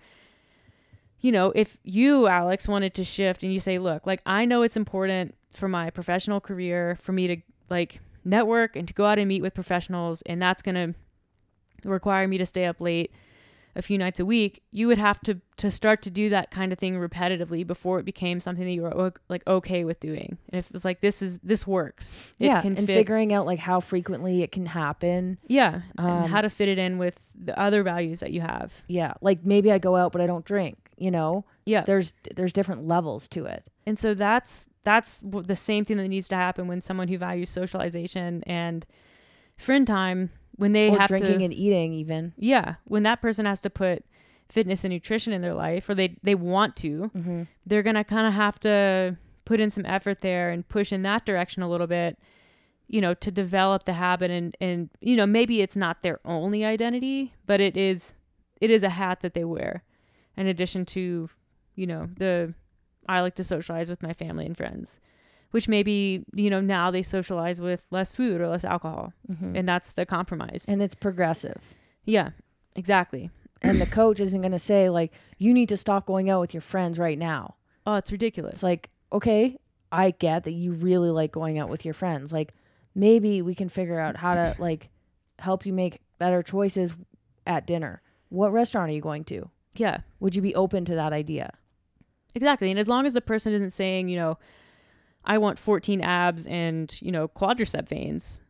you know, if you Alex wanted to shift and you say, "Look, like I know it's important for my professional career for me to like network and to go out and meet with professionals and that's going to require me to stay up late a few nights a week, you would have to to start to do that kind of thing repetitively before it became something that you were like okay with doing. And if it was like this is this works, it yeah, and fit. figuring out like how frequently it can happen. yeah, Um, and how to fit it in with the other values that you have. Yeah, like maybe I go out but I don't drink. You know, Yeah, there's there's different levels to it. and so that's that's the same thing that needs to happen when someone who values socialization and friend time when they or have drinking to and eating even. yeah when that person has to put fitness and nutrition in their life or they they want to Mm-hmm. they're going to kind of have to put in some effort there and push in that direction a little bit you know to develop the habit and and you know maybe it's not their only identity but it is it is a hat that they wear in addition to you know the I like to socialize with my family and friends which maybe you know now they socialize with less food or less alcohol Mm-hmm. and that's the compromise and it's progressive. yeah exactly and the coach isn't going to say like you need to stop going out with your friends right now. oh it's ridiculous It's like, okay, I get that you really like going out with your friends. Like maybe we can figure out how to like help you make better choices at dinner. What restaurant are you going to? Yeah Would you be open to that idea? Exactly. And as long as the person isn't saying, you know, I want 14 abs and, you know, quadricep veins.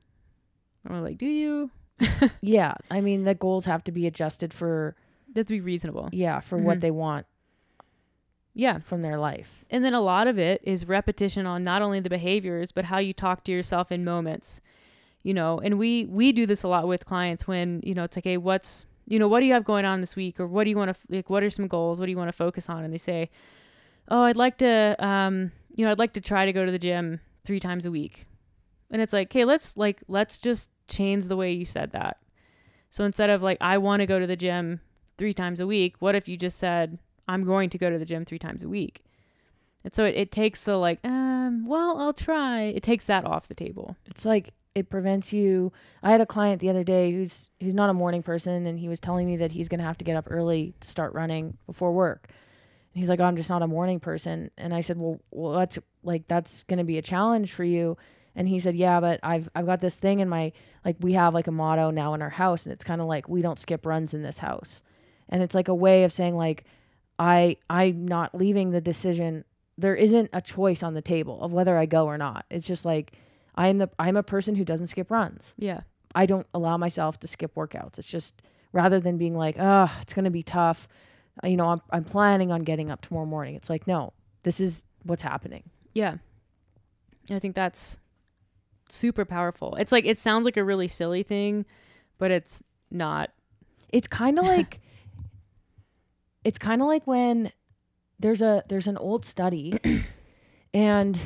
I'm like, do you? Yeah, I mean the goals have to be adjusted for to be reasonable. yeah, for Mhm. what they want Yeah. from their life. And then a lot of it is repetition on not only the behaviors, but how you talk to yourself in moments. You know, and we we do this a lot with clients when, you know, it's like, hey, what's you know, what do you have going on this week? Or what do you want to like what are some goals? What do you want to focus on? And they say, Oh, I'd like to um, you know, I'd like to try to go to the gym three times a week. And it's like, okay, let's like let's just change the way you said that. So instead of like I want to go to the gym three times a week, what if you just said I'm going to go to the gym three times a week? And so it, it takes the like, um, well, I'll try. It takes that off the table. It's like it prevents you. I had a client the other day who's who's not a morning person, and he was telling me that he's gonna have to get up early to start running before work. And he's like, oh, I'm just not a morning person. And I said, well, well, that's like that's gonna be a challenge for you. And he said, yeah, but I've I've got this thing in my like we have like a motto now in our house, and it's kind of like we don't skip runs in this house, and it's like a way of saying like I I'm not leaving the decision. There isn't a choice on the table of whether I go or not. It's just like I'm the I'm a person who doesn't skip runs. Yeah. I don't allow myself to skip workouts. It's just rather than being like, oh, it's gonna be tough. uh, You know, I'm I'm planning on getting up tomorrow morning. It's like, no, this is what's happening. Yeah. I think that's super powerful. It's like, it sounds like a really silly thing, but it's not. It's kind of like it's kind of like when there's a there's an old study and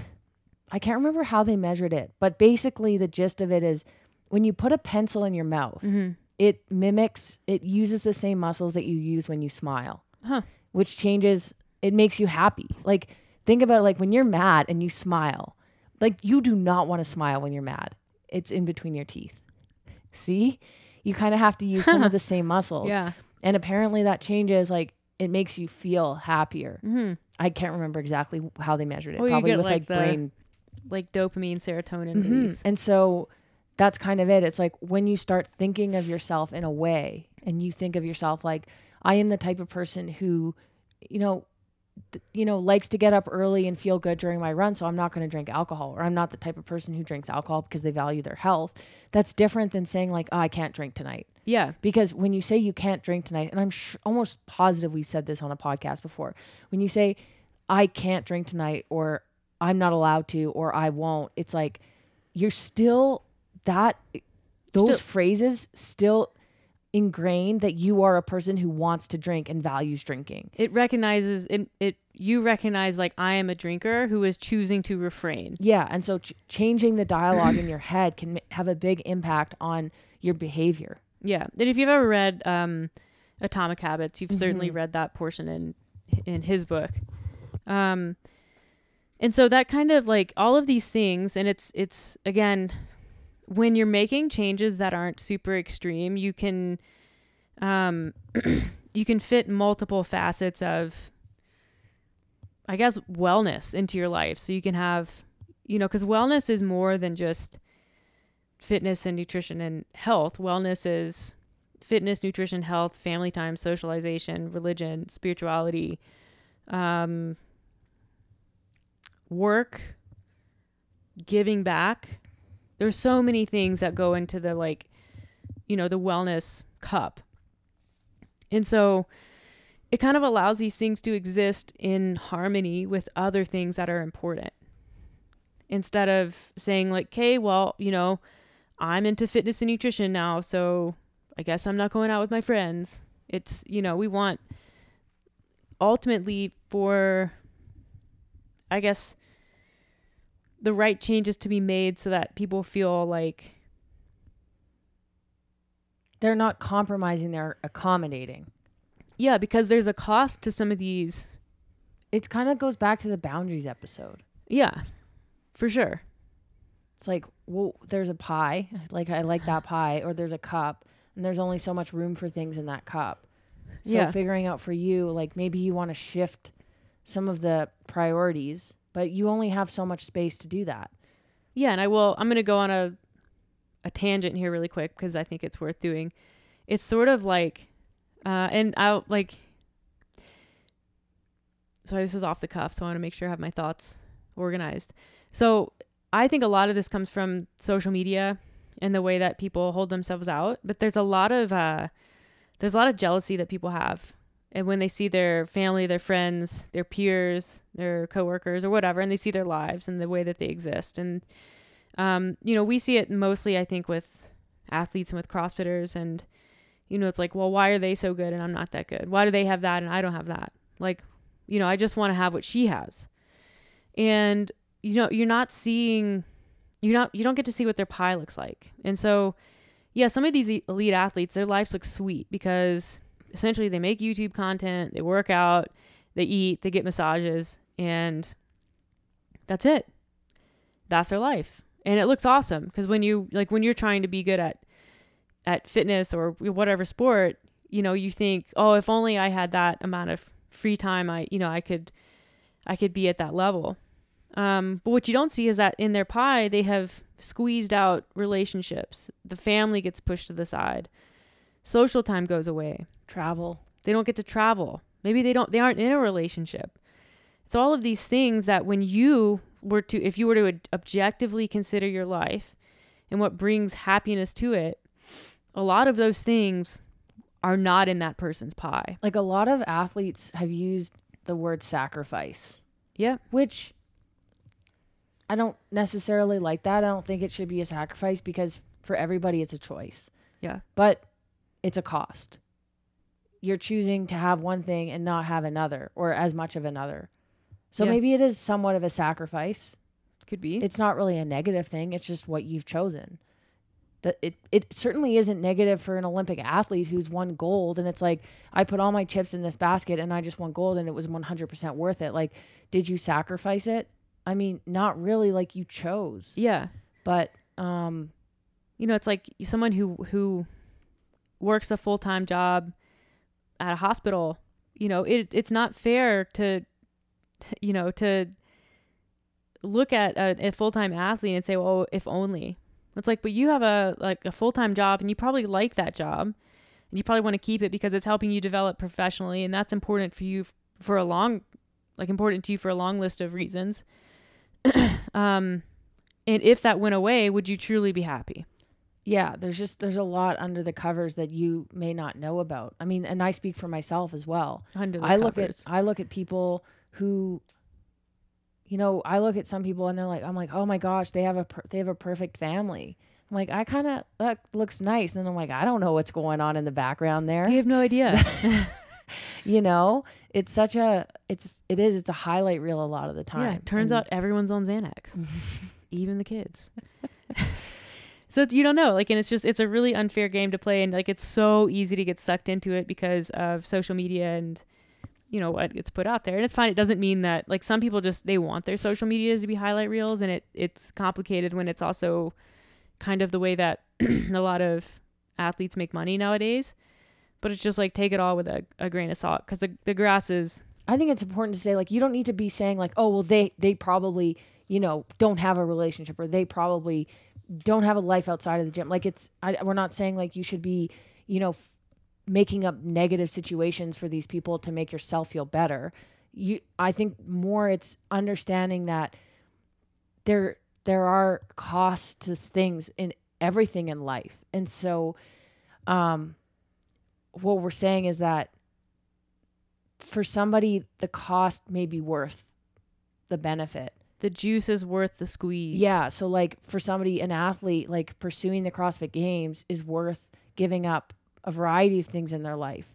I can't remember how they measured it, but basically the gist of it is when you put a pencil in your mouth, Mm-hmm. it mimics it uses the same muscles that you use when you smile. Huh. which changes it makes you happy. Like think about it, like when you're mad and you smile. Like you do not want to smile when you're mad. It's in between your teeth. See? You kind of have to use some of the same muscles. Yeah. And apparently that changes like it makes you feel happier. Mm-hmm. I can't remember exactly how they measured it. Well, Probably with like, like, brain Like dopamine, serotonin Mhm. release. And so that's kind of it. It's like when you start thinking of yourself in a way and you think of yourself like I am the type of person who you know th- you know likes to get up early and feel good during my run so I'm not going to drink alcohol or I'm not the type of person who drinks alcohol because they value their health. That's different than saying like oh, I can't drink tonight. Yeah. Because when you say you can't drink tonight, and I'm sh- almost positive we said this on a podcast before, when you say I can't drink tonight, or I'm not allowed to, or I won't, it's like you're still that, those Still- phrases still ingrained that you are a person who wants to drink and values drinking. It recognizes it, it. You recognize like I am a drinker who is choosing to refrain. Yeah. And so ch- changing the dialogue in your head can have a big impact on your behavior. Yeah. And if you've ever read um, Atomic Habits, you've certainly Mhm. read that portion in in his book. Um, and so that kind of like all of these things, and it's it's again when you're making changes that aren't super extreme, you can um, you can fit multiple facets of I guess wellness into your life. So you can have you know, because wellness is more than just fitness and nutrition and health. Wellness is fitness, nutrition, health, family time, socialization, religion, spirituality, um, work, giving back. There's so many things that go into the like, you know, the wellness cup. And so it kind of allows these things to exist in harmony with other things that are important. Instead of saying like, "Okay, well, you know, I'm into fitness and nutrition now, so I guess I'm not going out with my friends. It's, you know, we want ultimately for, I guess, the right changes to be made so that people feel like, They're not compromising, they're accommodating. yeah, because there's a cost to some of these. It kind of goes back to the boundaries episode. Yeah, for sure. It's like, well, there's a pie, like I like that pie, or there's a cup, and there's only so much room for things in that cup. So Yeah. figuring out for you, like maybe you want to shift some of the priorities, but you only have so much space to do that. Yeah, and I will. I'm going to go on a a tangent here really quick because I think it's worth doing. It's sort of like, uh, and I'll like. so this is off the cuff, so I want to make sure I have my thoughts organized. So I think a lot of this comes from social media and the way that people hold themselves out. But there's a lot of uh, there's a lot of jealousy that people have, and when they see their family, their friends, their peers, their coworkers, or whatever, and they see their lives and the way that they exist, and um, you know, we see it mostly, I think, with athletes and with CrossFitters, and you know, it's like, well, why are they so good and I'm not that good? Why do they have that and I don't have that? Like, you know, I just want to have what she has, and you know, you're not seeing, you're not, you don't get to see what their pie looks like, and so, yeah, some of these elite athletes, their lives look sweet because essentially they make YouTube content, they work out, they eat, they get massages, and that's it. That's their life. And it looks awesome because when you like when you're trying to be good at at fitness or whatever sport you know you think oh if only i had that amount of free time i you know i could i could be at that level. Um, but what you don't see is that in their pie they have squeezed out relationships. The family gets pushed to the side social time goes away Travel. they don't get to travel maybe they don't they aren't in a relationship it's all of these things that when you were to if you were to objectively consider your life and what brings happiness to it a lot of those things are not in that person's pie Like a lot of athletes have used the word sacrifice, yeah which I don't necessarily like that. I don't think it should be a sacrifice because for everybody it's a choice. Yeah. But it's a cost. You're choosing to have one thing and not have another or as much of another. So Yeah. maybe it is somewhat of a sacrifice. could be It's not really a negative thing. It's just what you've chosen. that it it certainly isn't negative for an Olympic athlete who's won gold and it's like I put all my chips in this basket and I just won gold and it was 100% worth it. Like did you sacrifice it? I mean, not really like you chose. Yeah. But um You know, it's like someone who who works a full-time job at a hospital, you know, it it's not fair to you know, to look at a, a full-time athlete and say, "Well, if only." It's like, but you have a like a full-time job and you probably like that job. And you probably want to keep it because it's helping you develop professionally and that's important for you for a long like important to you for a long list of reasons. um and if that went away, would you truly be happy? Yeah, there's just there's a lot under the covers that you may not know about. I mean, and I speak for myself as well. Under the I look at. I look at people who you know, I look at some people and they're like I'm like, "Oh my gosh, they have a per- they have a perfect family." I'm like, "I kind of that looks nice." And then I'm like, "I don't know what's going on in the background there." You have no idea. You know? It's such a it's it is it's a highlight reel a lot of the time. yeah, turns And- out everyone's on Xanax, even the kids. so you don't know, like, and it's just it's a really unfair game to play, and like it's so easy to get sucked into it because of social media and you know what gets put out there. And it's fine. It doesn't mean that like some people just they want their social medias to be highlight reels, and it it's complicated when it's also kind of the way that a lot of athletes make money nowadays. But it's just like take it all with a, a grain of salt because the, the grass is I think it's important to say like you don't need to be saying like, oh well, they they probably you know don't have a relationship or they probably don't have a life outside of the gym. Like it's I, we're not saying like you should be you know f- making up negative situations for these people to make yourself feel better. You I think more it's understanding that there there are costs to things in everything in life, and so um what we're saying is that for somebody the cost may be worth the benefit. The juice is worth the squeeze. Yeah, so like for somebody an athlete like pursuing the CrossFit games is worth giving up a variety of things in their life.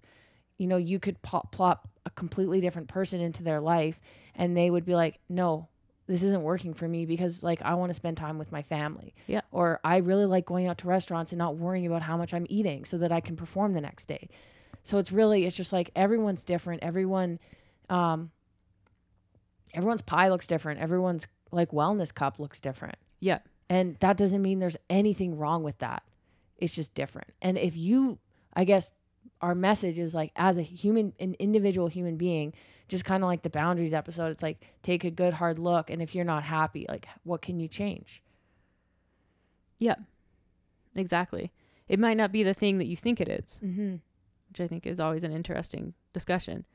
You know, you could pop, plop a completely different person into their life and they would be like, "No, this isn't working for me because like I want to spend time with my family." Yeah. Or I really like going out to restaurants and not worrying about how much I'm eating so that I can perform the next day. So it's really it's just like everyone's different. Everyone um everyone's pie looks different. Everyone's like wellness cup looks different. Yeah. And that doesn't mean there's anything wrong with that. It's just different. And if you I guess our message is like as a human an individual human being, just kind of like the boundaries episode, it's like take a good hard look and if you're not happy, like what can you change? Yeah. Exactly. It might not be the thing that you think it is, Mm-hmm. which I think is always an interesting discussion.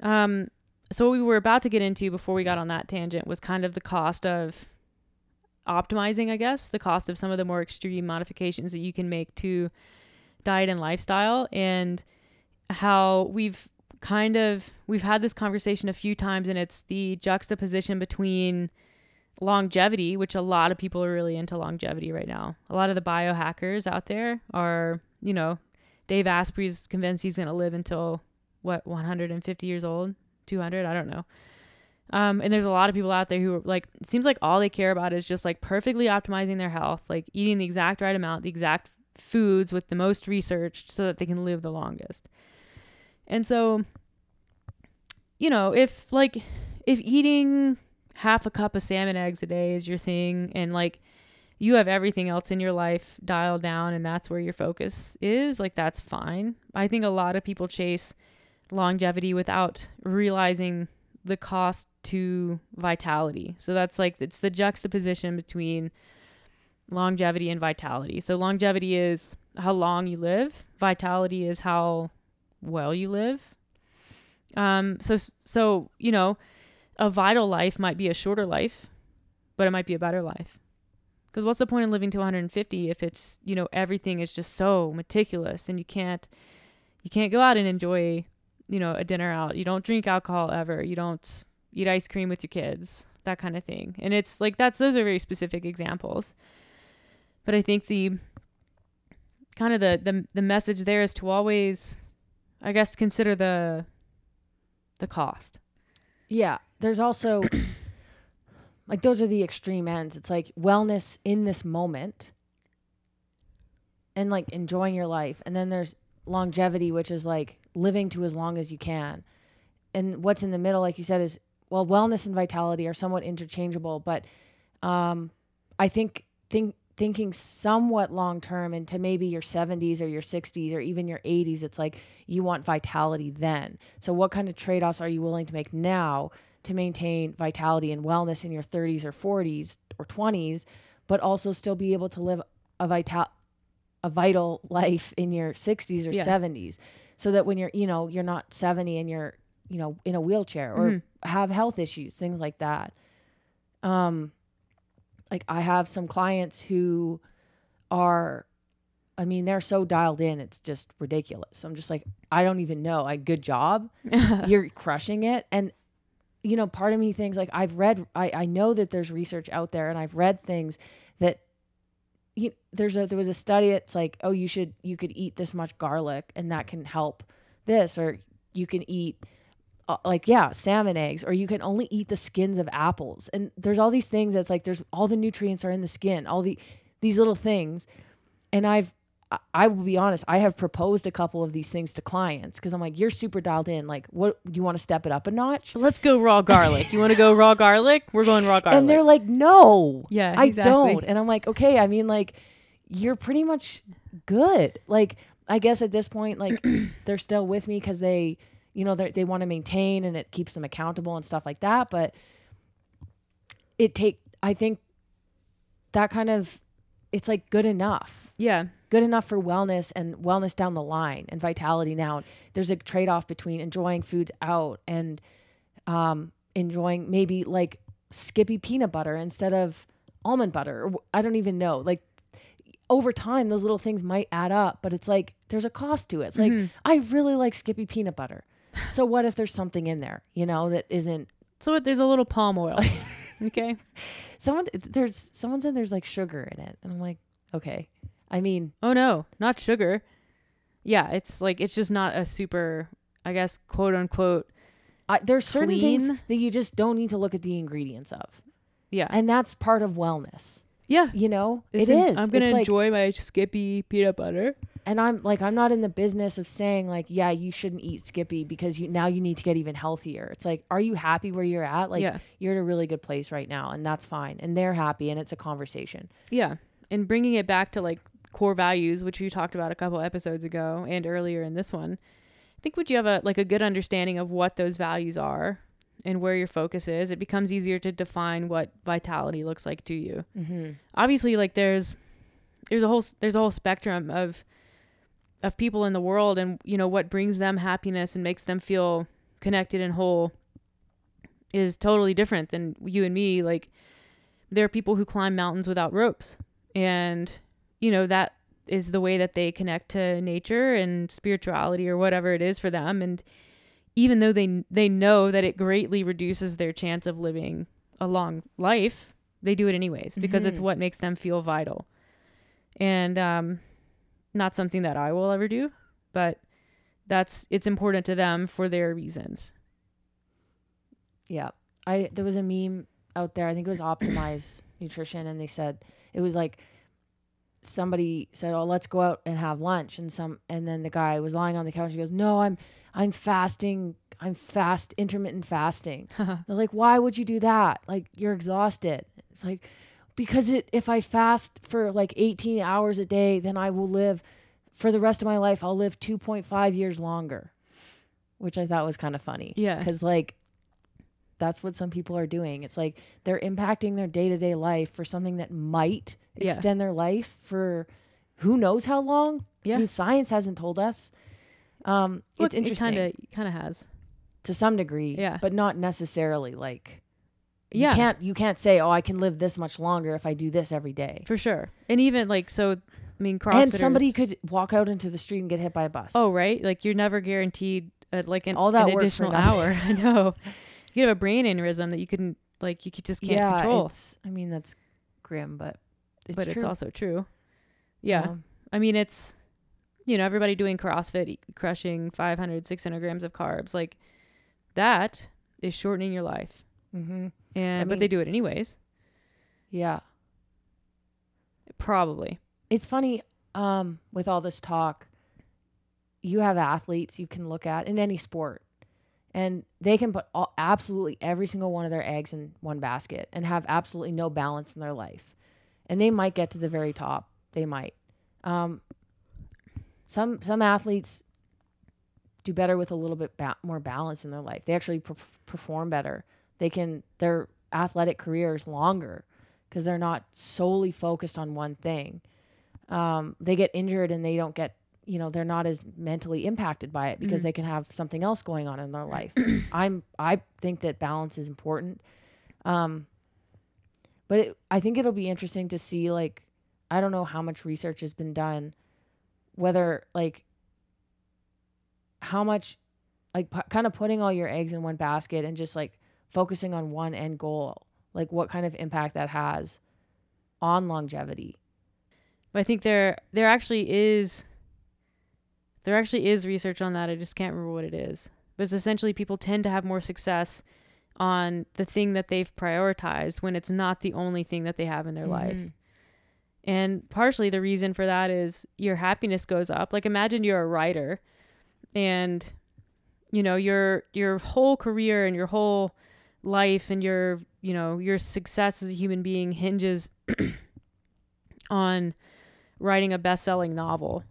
Um, so what we were about to get into before we got on that tangent was kind of the cost of optimizing, I guess, the cost of some of the more extreme modifications that you can make to diet and lifestyle and how we've kind of we've had this conversation a few times and it's the juxtaposition between longevity, which a lot of people are really into longevity right now. A lot of the biohackers out there are, you know, Dave Asprey's convinced he's going to live until what 150 years old, 200, I don't know. Um, and there's a lot of people out there who are like, it seems like all they care about is just like perfectly optimizing their health, like eating the exact right amount, the exact foods with the most research so that they can live the longest. And so, you know, if like, if eating half a cup of salmon eggs a day is your thing and like you have everything else in your life dialed down and that's where your focus is, like that's fine. I think a lot of people chase longevity without realizing the cost to vitality. So that's like it's the juxtaposition between longevity and vitality. So longevity is how long you live, vitality is how well you live. Um so so, you know, a vital life might be a shorter life, but it might be a better life. Because what's the point of living to 150 if it's you know everything is just so meticulous and you can't you can't go out and enjoy you know a dinner out. You don't drink alcohol ever. You don't eat ice cream with your kids. That kind of thing. And it's like that's those are very specific examples. But I think the kind of the the the message there is to always I guess consider the the cost. Yeah. There's also like those are the extreme ends. It's like wellness in this moment and like enjoying your life. And then there's longevity, which is like living to as long as you can. And what's in the middle, like you said, is well, wellness and vitality are somewhat interchangeable, but um, I think think thinking somewhat long term into maybe your 70s or your 60s or even your 80s, it's like you want vitality then. So, what kind of trade offs are you willing to make now to maintain vitality and wellness in your 30s or 40s or 20s, but also still be able to live a vital a vital life in your 60s or Yeah. 70s so that when you're you know you're not 70 and you're you know in a wheelchair or Mhm. have health issues things like that. Um like i have some clients who are i mean they're so dialed in it's just ridiculous. I'm just like i don't even know. Like good job. You're crushing it. And you know part of me thinks like i've read i, I know that there's research out there and i've read things that you, there's a there was a study it's like oh you should you could eat this much garlic and that can help this or you can eat uh, like yeah salmon eggs or you can only eat the skins of apples. And there's all these things that's like there's all the nutrients are in the skin all the these little things. And i've I- I will be honest, I have proposed a couple of these things to clients because I'm like, you're super dialed in. Like, what you want to step it up a notch? Let's go raw garlic. You want to go raw garlic? We're going raw garlic. And they're like, no, yeah, I exactly. don't. And I'm like, okay, I mean, like, you're pretty much good. Like, I guess at this point, like, they're still with me because they, you know, they they want to maintain and it keeps them accountable and stuff like that. But it take, I think, that kind of, it's like good enough Yeah, good enough for wellness and wellness down the line and vitality now. There's a trade off between enjoying foods out and um, enjoying maybe like Skippy peanut butter instead of almond butter. Or I don't even know. Like over time, those little things might add up, but it's like there's a cost to it. It's like Mhm. I really like Skippy peanut butter. So what if there's something in there, you know, that isn't so what, there's a little palm oil. okay. someone there's someone said there's like sugar in it, and I'm like, okay. I mean, Oh no, not sugar. Yeah, it's like it's just not a super, I guess, quote unquote. I, there's certain things that you just don't need to look at the ingredients of. Yeah, and that's part of wellness yeah. you know It's it en- is I'm gonna It's like- enjoy my Skippy peanut butter. and i'm like i'm not in the business of saying like yeah you shouldn't eat skippy because you now you need to get even healthier it's like are you happy where you're at like yeah, you're in a really good place right now and that's fine and they're happy and it's a conversation yeah, and bringing it back to like core values, which we talked about a couple episodes ago and earlier in this one. I think would you have a like a good understanding of what those values are and where your focus is, it becomes easier to define what vitality looks like to you. mm-hmm. obviously like there's there's a whole there's a whole spectrum of of people in the world and you know what brings them happiness and makes them feel connected and whole is totally different than you and me like there are people who climb mountains without ropes and you know that is the way that they connect to nature and spirituality or whatever it is for them and even though they they know that it greatly reduces their chance of living a long life they do it anyways because it's Mhm. what makes them feel vital and um not something that I will ever do but that's it's important to them for their reasons Yeah. I there was a meme out there, I think it was Optimize Nutrition, and they said it was like somebody said, "Oh, let's go out and have lunch." And some and then the guy was lying on the couch. He goes, "No, I'm I'm fasting. I'm fast intermittent fasting." Uh-huh. They're like, "Why would you do that? Like you're exhausted." It's like because it if I fast for like 18 hours a day, then I will live for the rest of my life. I'll live 2.5 years longer. Which I thought was kind of funny. Yeah. Cuz like that's what some people are doing. It's like they're impacting their day-to-day life for something that might Yeah. extend their life for who knows how long. Yeah. I mean, science hasn't told us. Um, Look, it's interesting it kind of kind of has to some degree, Yeah. but not necessarily. Like, you Yeah. can't you can't say, "Oh, I can live this much longer if I do this every day." for sure and even like so I mean CrossFitters And somebody could walk out into the street and get hit by a bus. Oh, right. Like you're never guaranteed uh, like an, All that an additional hour. I know. You could have a brain aneurysm that you couldn't like you could just can't yeah, control. I mean, that's grim, but it's but true. it's also true. Yeah. Um, I mean it's you know everybody doing CrossFit crushing 500 600 grams of carbs like that is shortening your life. Mm-hmm. And but mean- they do it anyways. Yeah. Probably. It's funny. um, with all this talk, you have athletes you can look at in any sport, and they can put all, absolutely every single one of their eggs in one basket and have absolutely no balance in their life, and they might get to the very top. They might. Um, some some athletes do better with a little bit ba- more balance in their life. They actually per- perform better. They can their athletic careers longer because they're not solely focused on one thing. Um, they get injured and they don't get you know they're not as mentally impacted by it because Mhm. they can have something else going on in their life. I'm I think that balance is important. Um, but it, I think it'll be interesting to see like I don't know how much research has been done whether like how much like p- kind of putting all your eggs in one basket and just like focusing on one end goal like what kind of impact that has on longevity But I think there there actually is there actually is research on that. I just can't remember what it is. But it's essentially people tend to have more success on the thing that they've prioritized when it's not the only thing that they have in their life. Mhm. And partially the reason for that is your happiness goes up. Like imagine you're a writer and you know, your your whole career and your whole life and your, you know, your success as a human being hinges on writing a best-selling novel.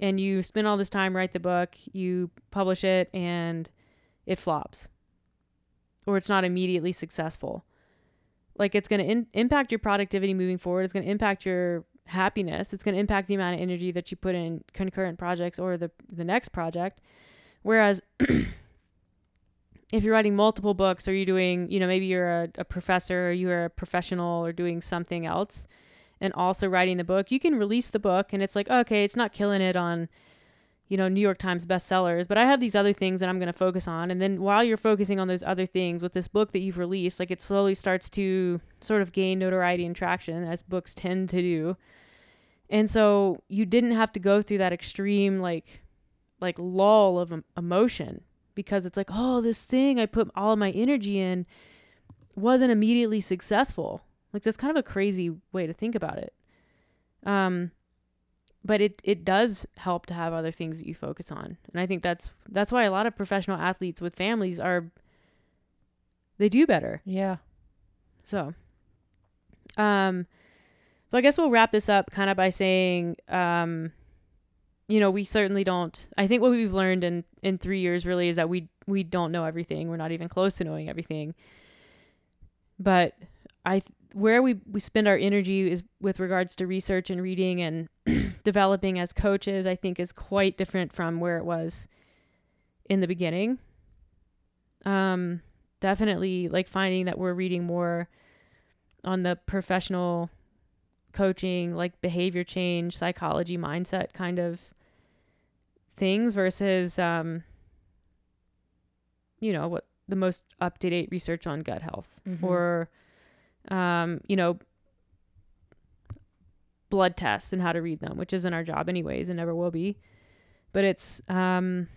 And you spend all this time write the book, you publish it and it flops. Or it's not immediately successful. Like it's going to impact your productivity moving forward. It's going to impact your happiness. It's going to impact the amount of energy that you put in concurrent projects or the the next project. Whereas if you're writing multiple books or you're doing you know maybe you're a, a professor or you're a professional or doing something else and also writing the book you can release the book and it's like okay it's not killing it on you know new york times bestsellers but i have these other things that i'm going to focus on. And then while you're focusing on those other things with this book that you've released like it slowly starts to sort of gain notoriety and traction as books tend to do. And so you didn't have to go through that extreme like like lull of emotion because it's like oh this thing i put all of my energy in wasn't immediately successful like that's kind of a crazy way to think about it. Um but it it does help to have other things that you focus on. And i think that's that's why a lot of professional athletes with families are they do better. Yeah. So um but i guess we'll wrap this up kind of by saying um you know we certainly don't i think what we've learned in in three years really is that we we don't know everything. We're not even close to knowing everything. But i where we we spend our energy is with regards to research and reading and developing as coaches i think is quite different from where it was in the beginning um definitely like finding that we're reading more on the professional coaching like behavior change psychology mindset kind of things versus um you know what the most up to date research on gut health Mhm. or um you know blood tests and how to read them which isn't our job anyways and never will be. But it's um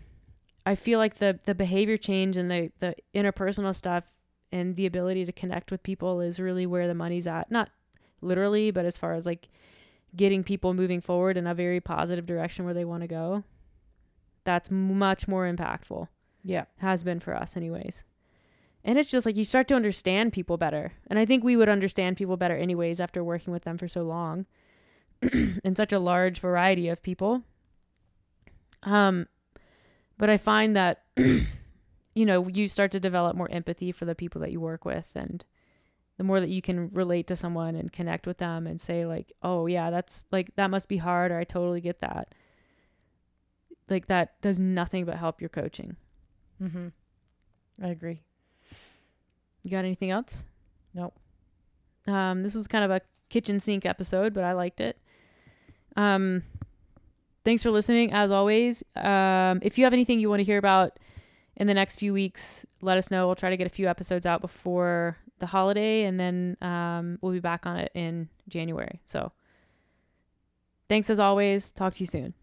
i feel like the the behavior change and the the interpersonal stuff and the ability to connect with people is really where the money's at. Not literally but as far as like getting people moving forward in a very positive direction where they want to go that's much more impactful. Yeah. Has been for us anyways and it's just like you start to understand people better. And i think we would understand people better anyways after working with them for so long in such a large variety of people. Um but i find that you know you start to develop more empathy for the people that you work with. And the more that you can relate to someone and connect with them and say like oh yeah that's like that must be hard or i totally get that. Like that does nothing but help your coaching. Mm-hmm. i agree You got anything else? Nope. Um, this was kind of a kitchen sink episode, but I liked it. Um, thanks for listening, as always. Um, if you have anything you want to hear about in the next few weeks, let us know. We'll try to get a few episodes out before the holiday, and then um, we'll be back on it in January. So, thanks as always. Talk to you soon.